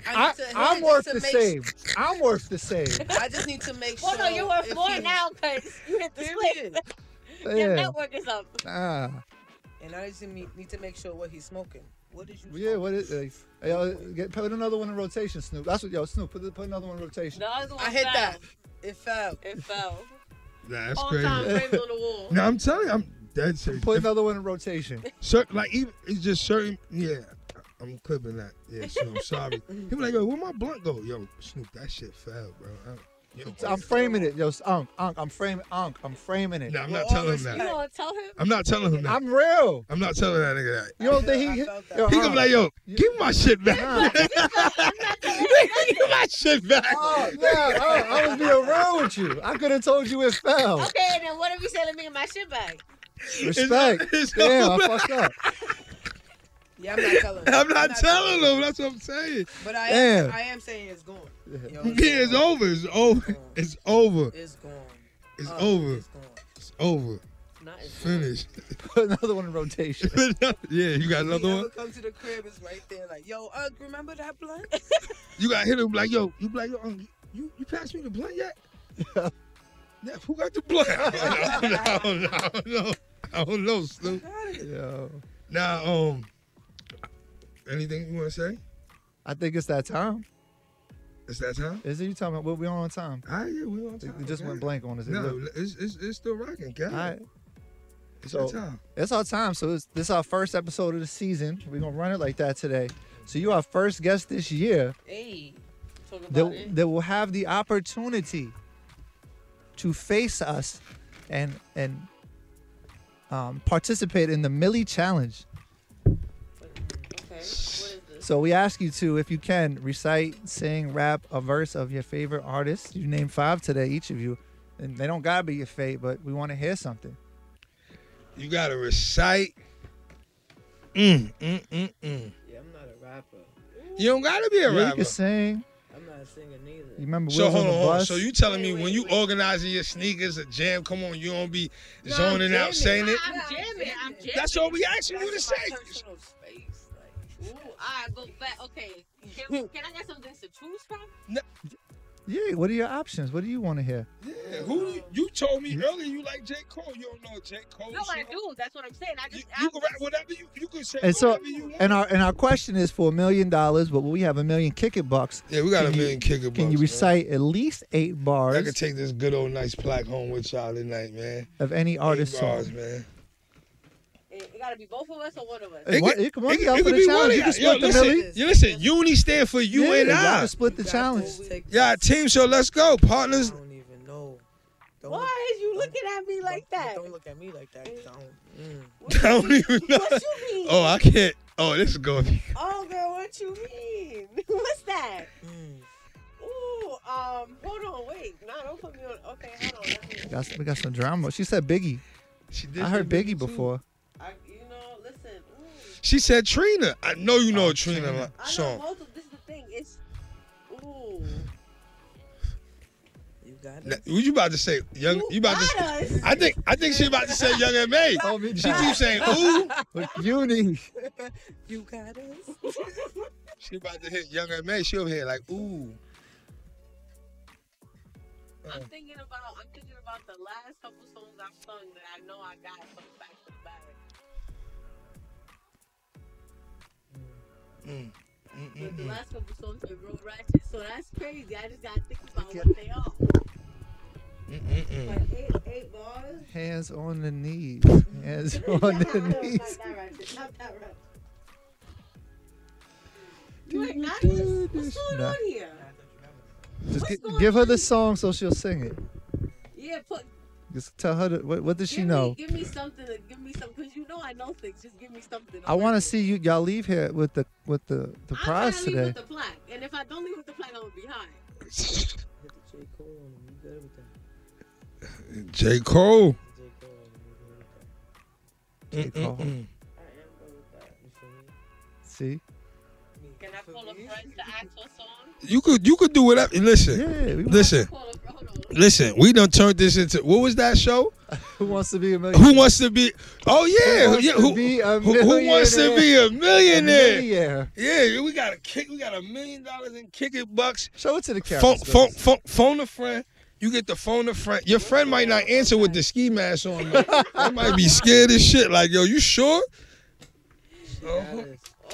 I, I'm worth the same. I'm worth the same. I just need to make sure. Well, no, you're worth more he- now because you hit the split. <laughs> Your network is up. Ah. And I just need need to make sure what he's smoking. What did you? Yeah. What is? Uh, hey, yo, get, put another one in rotation, Snoop. That's what yo Snoop. Put put another one in rotation. The other one I hit fell. that. It fell. It fell. Nah, that's All crazy. time frames on the wall. No, I'm telling you, I'm dead serious. Put another one in rotation. Certain, like even it's just certain. Yeah, I'm clipping that. Yeah, so I'm Sorry. He be like, yo, where my blunt go? Yo, Snoop, that shit fell, bro. I, yo, I'm framing it, yo. Unc, Unc, I'm framing, Unc, I'm framing it. No, I'm not telling him that. You gonna tell him? I'm not telling him that. I'm real. I'm not telling that nigga that. You don't think he? Yo, He gonna Unc, be like, yo, give my shit back. <laughs> give my shit back. Oh, yeah, I, I was being real with you. I could have told you it fell. Okay, and then what if you say let me get my shit back? Respect. it's Damn, I over. fucked up. Yeah, I'm not telling. <laughs> him. I'm not telling him. That's what I'm saying. But I am, Damn. I am saying it's gone. Yo, <laughs> Yeah, it's over. It's over. It's over. It's gone. It's Uh, over. it's gone. It's over. Not it's Finished. Put <laughs> another one in rotation. <laughs> yeah, you got another He one. come to the crib, it's right there. Like, yo, uh, remember that blunt? You got hit him like, yo. You be like, yo, um, you you passed me the blunt yet? Yeah. Who got the blunt? I don't know. I don't know. I don't know. I don't know, Snoop. Yo, Now, um, anything you want to say? I think it's that time. It's that time. Is it you talking about what we on time? Ah, yeah, we on time. It just went blank on us. It No, looked- it's, it's, it's still rocking, guys. All right. It's So that time. it's our time. So it's, this is our first episode of the season. We're gonna run it like that today. So you are first guest this year Hey, talk about that, that will have the opportunity to face us and and um, participate in the Millie Challenge. Okay, what is this? So we ask you to, if you can, recite, sing, rap a verse of your favorite artist. You name five today, each of you, and they don't gotta be your fave, but we want to hear something. You got to recite. Mm, mm, mm, mm. yeah, I'm not a rapper. You don't got to be a Yeah, you can sing. I'm not singing neither. You remember So Wheels hold on on, hold on. So you telling me when you organizing your sneakers, a jam, come on, you don't be zoning out saying it? I'm jamming. I'm jamming. That's all we asking you to say. Personal ooh, I go back. Okay, can, hmm. can I get some things to choose from? Yeah, what are your options? What do you want to hear? Yeah, who you, you told me earlier you like J. Cole. You don't know J. Cole. No, I song? do. That's what I'm saying. I just You you can rap whatever you you can say And so, whatever you want. and our and our question is for a million dollars, but we have a million kick it bucks. Yeah, we got Can a you- million kicker Can bucks, Can you man. recite at least eight bars I could take this good old nice plaque home with y'all tonight, man. of any artist Eight bars, song? man. It gotta be both of us or one of us. Hey, what- could- you come on, it you could- out it could be challenge. one of You can y'all. Yo, split the listen, millie. you listen, uni stand for you Yeah, and y'all I. can split the challenge. Yeah, team show. Let's go, partners. Don't even know. Why is you looking at me like that? Don't look at me like that. I don't. Mm. I don't even know. What you mean? Oh, I can't. Oh, this is going. Oh, girl, what you mean? <laughs> What's that? Mm. Ooh, um, hold on, wait. Nah, don't put me on. Okay, hold on. Let me. We got, we got some drama. She said Biggie. She did I heard Biggie before. I, you know, listen. Ooh, She said Trina. I know you know a Trina, Trina. li- I know song. most of this is the thing. It's ooh. You got Now, What you about to say? Young, you, about to? got us. I think I think she about to say Young and <laughs> May. She keeps saying ooh. <laughs> Uni. You got us. <laughs> She about to hit Young and May. She over here like ooh. I'm thinking about. I'm thinking about the last couple songs I've sung that I know I got from back to back. Mm. But the last couple songs are real ratchet, so that's crazy. I just gotta think about what they are. Like eight, eight bars. Hands on the knees. <laughs> Hands on the knees. Not that ratchet. Not that ratchet. You ain't got this? What's going Nah. on here? Just gi- give her the song so she'll sing it. Yeah, put. Just tell her to, what, what does she give know? Give me something. To, give me something, cause you know I know things. Just give me something. I want to see you y'all leave here with the with the the I'm prize leave today. with the plaque, and if I don't leave with the plaque, I'm gonna be high. Hit the J Cole on him. You good with that? J Cole. J. Cole. Mm, mm, mm. See? Can I call a friend to ask for a song? You could you could do whatever. Listen, Yeah, we listen, listen. We done turned this into what was that show? <laughs> Who wants to be a millionaire? Who wants to be? Oh yeah, wants yeah. to Who, be a who- who wants to be a millionaire? millionaire. Yeah, we got a kick. We got a million dollars in kick it bucks. Show it to the camera. Phone, phone, phone, phone a friend. You get the phone a friend. Your friend might not answer with the ski mask on. Man. they <laughs> might be scared as shit. Like, yo, you sure? Uh-huh.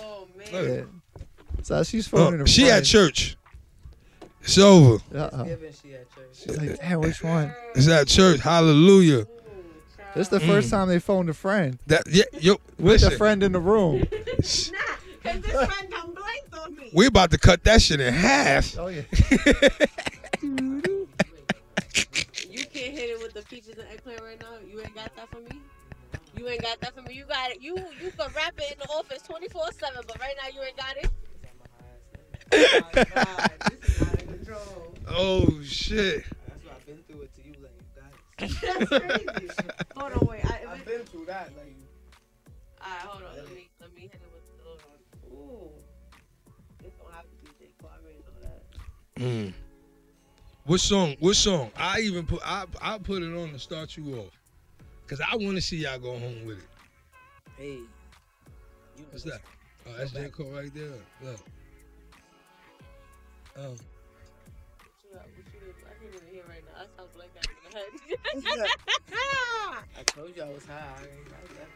Oh Yeah. So she's phoning Oh, a she friend. at church. It's over. Uh-uh. She at church. She's like, <laughs> damn, which one? It's that church. Hallelujah. This is the Mm. first time they phoned a friend. That yeah, yo, With listen, a friend in the room. Nah, <laughs> cause this friend done blanked on me. we about to cut that shit in half. Oh yeah. <laughs> You can't hit it with the peaches and eggplant right now. You ain't got that for me. You ain't got that for me. You got it. You you can rap it in the office 24 seven, but right now you ain't got it. Oh shit. That's why I've been That's <laughs> crazy. hold on, wait. I, I've been through that, like. Alright, hold on. Let me let me hit it with the hold on. Ooh. It's gonna have to be J. Cole. I already know that. Mm. What song? What song? I even put I I put it on to start you off, cause I want to see y'all go home with it. Hey. You What's that? Oh, that's J Cole right there. Look. Oh. <laughs> I told you I was high. I ain't like that.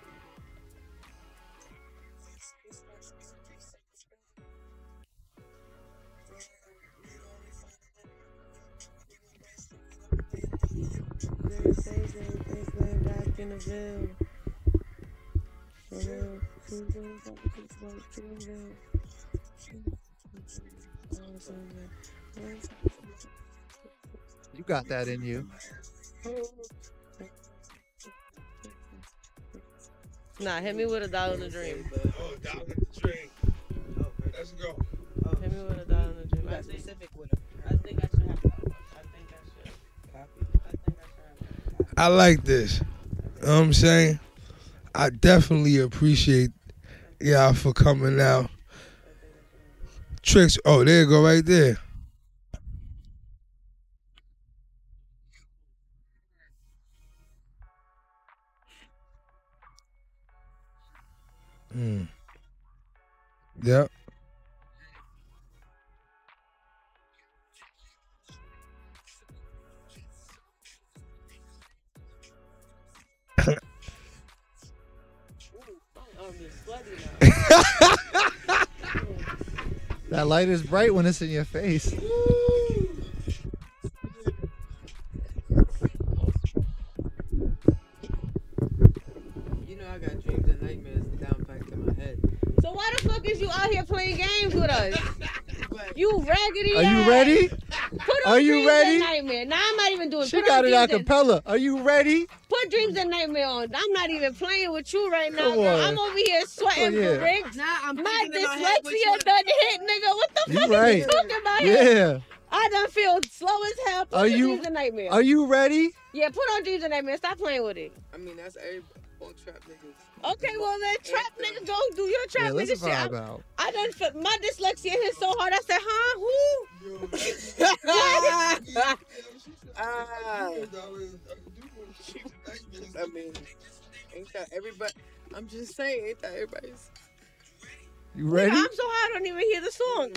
in the Ville. For real. Two things I could just like to the Oh, so good. You got that in you. Nah, hit me with a dollar in a dream. Oh, dollar in the dream. Let's go. Hit me with a dollar in a dream. I think, specific with him. I think I should have that one. I think I should. Copy. I think I should have. I like this. You know what I'm saying? I definitely appreciate y'all for coming out. Tricks. Oh, there you go, right there. Mm. Yep. <laughs> That light is bright when it's in your face. You. Are you ass. ready? Put on Are you Dreams ready? And Nightmare. Nah, I'm not even doing. She put got on it a Dreams and- cappella. Are you ready? Put Dreams and Nightmare on. I'm not even playing with you right now, Come girl. on. I'm over here sweating Oh, yeah. for Riggs. Nah, I'm My thinking in my head which dyslexia one- done hit, nigga. What the You fuck right. is you talking about here? Yeah. I done feel slow as hell. Put Are on you Dreams and Nightmare. Are you ready? Yeah, put on Dreams and Nightmare. Stop playing with it. I mean, that's every all trap niggas. Okay, well then trap nigga go do your trap Yeah, let's nigga shit. I. I done feel, my dyslexia hit so hard. I said, huh? Who? Ah. <laughs> I mean, ain't that everybody? I'm just saying, ain't that everybody's? You ready? I'm so high I don't even hear the song.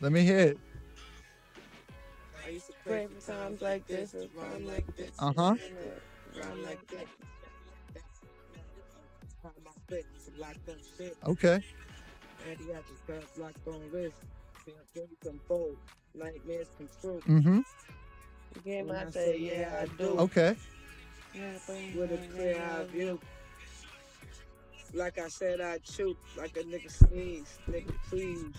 Let me hear it. I used to Pray for times like this and like this. Uh huh. Rhyme like that. Prime my some locked up shit. Okay. Andy had his guns locked on wrist. Feel dirty come bold. Nightmares come true. Mm-hmm. Again, When I I say, say yeah, yeah, I I do. do. Okay. With a clear eye view. Like I said, I shoot like a nigga sneeze. Nigga, please.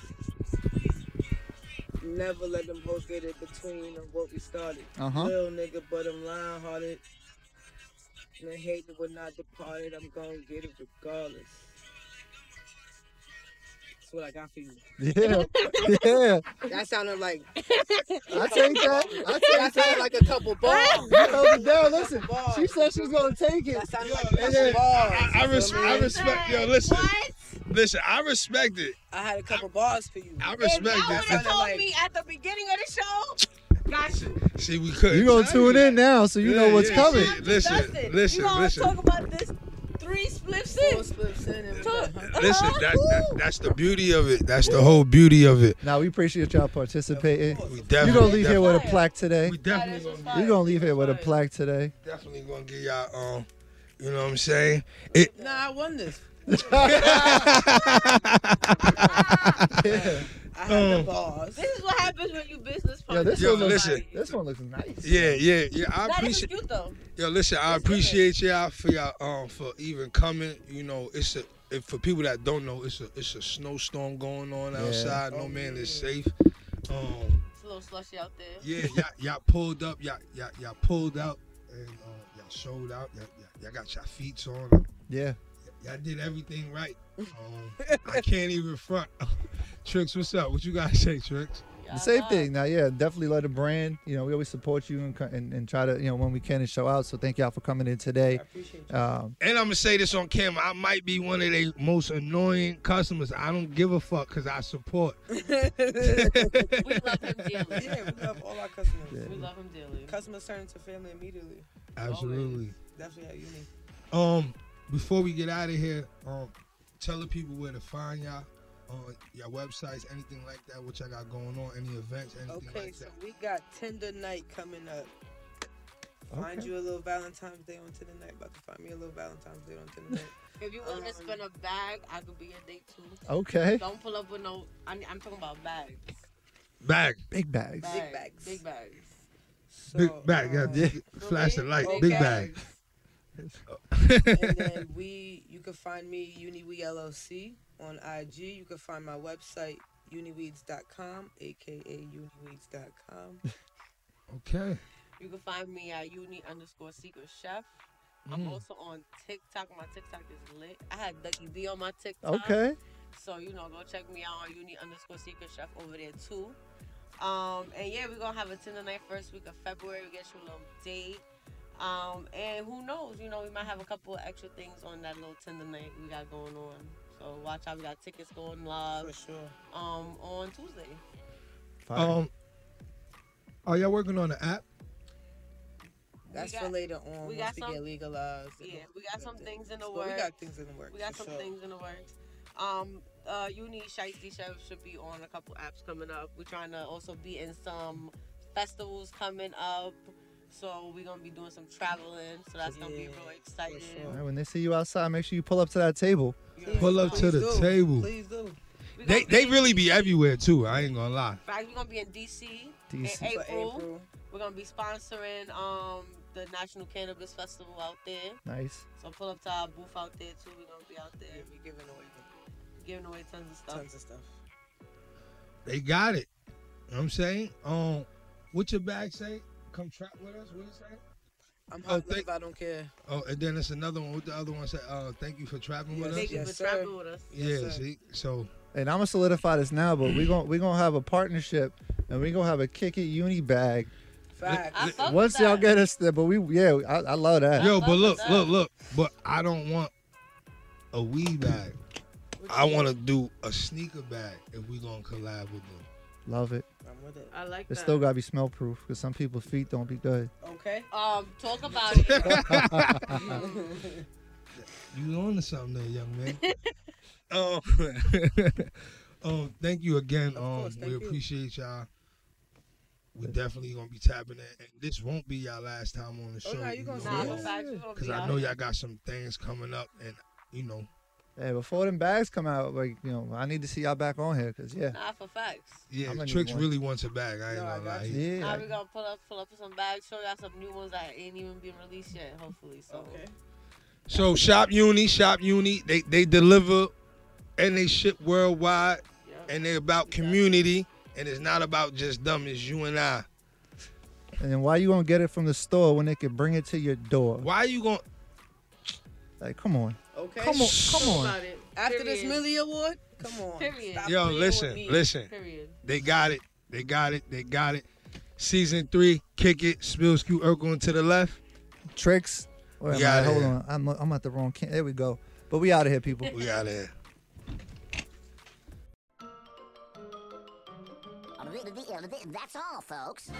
Never let them hoes get in between of what we started. Uh-huh. Real nigga, but I'm lion hearted. And the hater would not departed. I'm gonna get it regardless. That's what I got for you. Yeah. <laughs> yeah. That sounded like. I take that. I take That sounded like a couple bars. You held it down. Listen, she said she was gonna take it. That sounded like a couple then bars. I, I, res- I respect. Yo, listen. Listen, I respect it. I had a couple bars for you. I If respect y'all it. would have told like- me at the beginning of the show, <laughs> gotcha. See, we couldn't. You gonna tune in now, so you know what's yeah, coming. see, Listen, Dustin, listen, you gonna listen. talk about this three spliffs in? Spliffs in and Listen, that, that that's the beauty of it. That's the whole beauty of it. Now we appreciate y'all participating. We definitely, You definitely, gonna leave here with a plaque today. We definitely gonna, You gonna leave here with a plaque today. definitely gonna get y'all um, you know what I'm saying? It. Nah, I won this. <laughs> <laughs> <laughs> Yeah. I had the Um, bars. This is what happens when you business Yeah, partners. this Yo, one looks. listen. This one looks nice. Yeah, yeah, yeah. I That is appreciate. cute though. Yo, listen, I appreciate y'all for y'all um for even coming. You know, it's a if for people that don't know, it's a it's a snowstorm going on Yeah. outside. Oh, No man is safe. Um, It's a little slushy out there. yeah, <laughs> y'all, y'all pulled up, y'all, y'all, y'all pulled out, and uh, y'all showed out. Y'all, y'all, y'all got your feet on. Yeah. Y'all did everything right. <laughs> Um, I can't even front. <laughs> Tricks, what's up? What you guys say, Tricks? The same thing. Now, yeah, definitely let a brand. You know, we always support you and, and and try to you know when we can and show out. So thank y'all for coming in today. Um, And I'm gonna say this on camera. I might be one of the most annoying customers. I don't give a fuck because I support. <laughs> We love him dearly. Yeah, we love all our customers. We love him dearly. Customers turn into family immediately. Absolutely. Definitely at uni. Um, before we get out of here, um, tell the people where to find y'all on your websites, anything like that. What y'all got going on? Any events? Anything Okay, like so that? we got Tinder night coming up. Find you a little Valentine's Day on Tinder night. About to find me a little Valentine's Day on Tinder night. <laughs> If you want to spend a bag, I could be a date too. Okay. Don't pull up with no. I'm, I'm talking about bags. Bag, big bags. Big bags. Big bags. So, big bag. Yeah, um, flash the light. Okay. Big bag. <laughs> and then <laughs> we, you can find me UniWe LLC on IG. You can find my website uniweeds.com, aka uniweeds.com. <laughs> Okay. You can find me at uni underscore secret chef. I'm Mm. also on TikTok. My TikTok is lit. I had Ducky B on my TikTok. Okay. So you know, go check me out on uni underscore secret chef over there too. Um, and yeah, we're gonna have a Tinder night first week of February. We get you a little date. Um, and who knows? You know, we might have a couple of extra things on that little Tinder night we got going on. So watch out. We got tickets going live. For sure. Um, on Tuesday. Um, are y'all working on the app? That's We for later on we once got we some- get legalized. Yeah, we got some things in the But works. we got things in the works. We got some sure. things in the works. Um, uh, Uni Shiesty Chef should be on a couple apps coming up. We're trying to also be in some festivals coming up. So we're gonna be doing some traveling. So that's gonna be Yeah, real exciting. All right, when they see you outside, make sure you pull up to that table. Pull up to the do. table. Please do. We They gonna they really be everywhere too. I ain't gonna lie. In fact, we're gonna be in DC, DC. in For April. April. We're gonna be sponsoring um the National Cannabis Festival out there. Nice. So pull up to our booth out there too. We're gonna be out there. Yeah, we giving away. giving away tons of stuff. Tons of stuff. They got it. You know what I'm saying? Um, what your bag say? Come trap with us. What it say? I'm Oh, hot thank- love, I don't care. Oh, and then it's another one. What the other one say? Uh, thank you for trapping with Yes, us. Thank you Yes, for sir. trapping with us. Yeah. Yes, sir. see, so And I'm gonna solidify this now, but we're gonna we're gonna have a partnership, and we're gonna have a kick it uni bag. Facts. I fuck Once y'all that. get us there, but we yeah, I, I love that. yo, but look, that. look, look. But I don't want a weed bag. I want to do a sneaker bag if we gonna collab with them. Love it. I'm with it. I like It that. still gotta be smell proof because some people's feet don't be good. Okay. um, talk <laughs> about it. <laughs> You on to something there, young man. um, <laughs> um, thank you again. Of Um, course, we you. appreciate y'all. We definitely gonna be tapping it, and this won't be y'all last time on the Oh, show. nah, you gonna Nah, see for us. facts, we gonna Because I know y'all got some things coming up, and you know, Hey, before them bags come out, like you know, I need to see y'all back on here because yeah, Nah, for facts. yeah, I'ma Tricks really wants a bag. I ain't No, I gonna got lie. you. He- yeah. Now we gonna pull up, pull up some bags, show y'all some new ones that ain't even been released yet. Hopefully, so. Okay. So Shop Uni, Shop Uni, they they deliver and they ship worldwide, Yeah. and they about community, and it's not about just them. It's you and I. And then why you gonna get it from the store when they can bring it to your door? Why you gonna? Like, come on, Okay. come on, come Talk on. about it. After this Period. Millie Award, come on. Period. Stop Yo, playing with listen, me. listen. Period. They got it. They got it. They got it. Season three, kick it. Spill skew Urkel to the left. Tricks. Wait, We I? outta hold here. on, I'm I'm at the wrong. Can- there we go. But we out of here, people. We out of here. That's all, folks.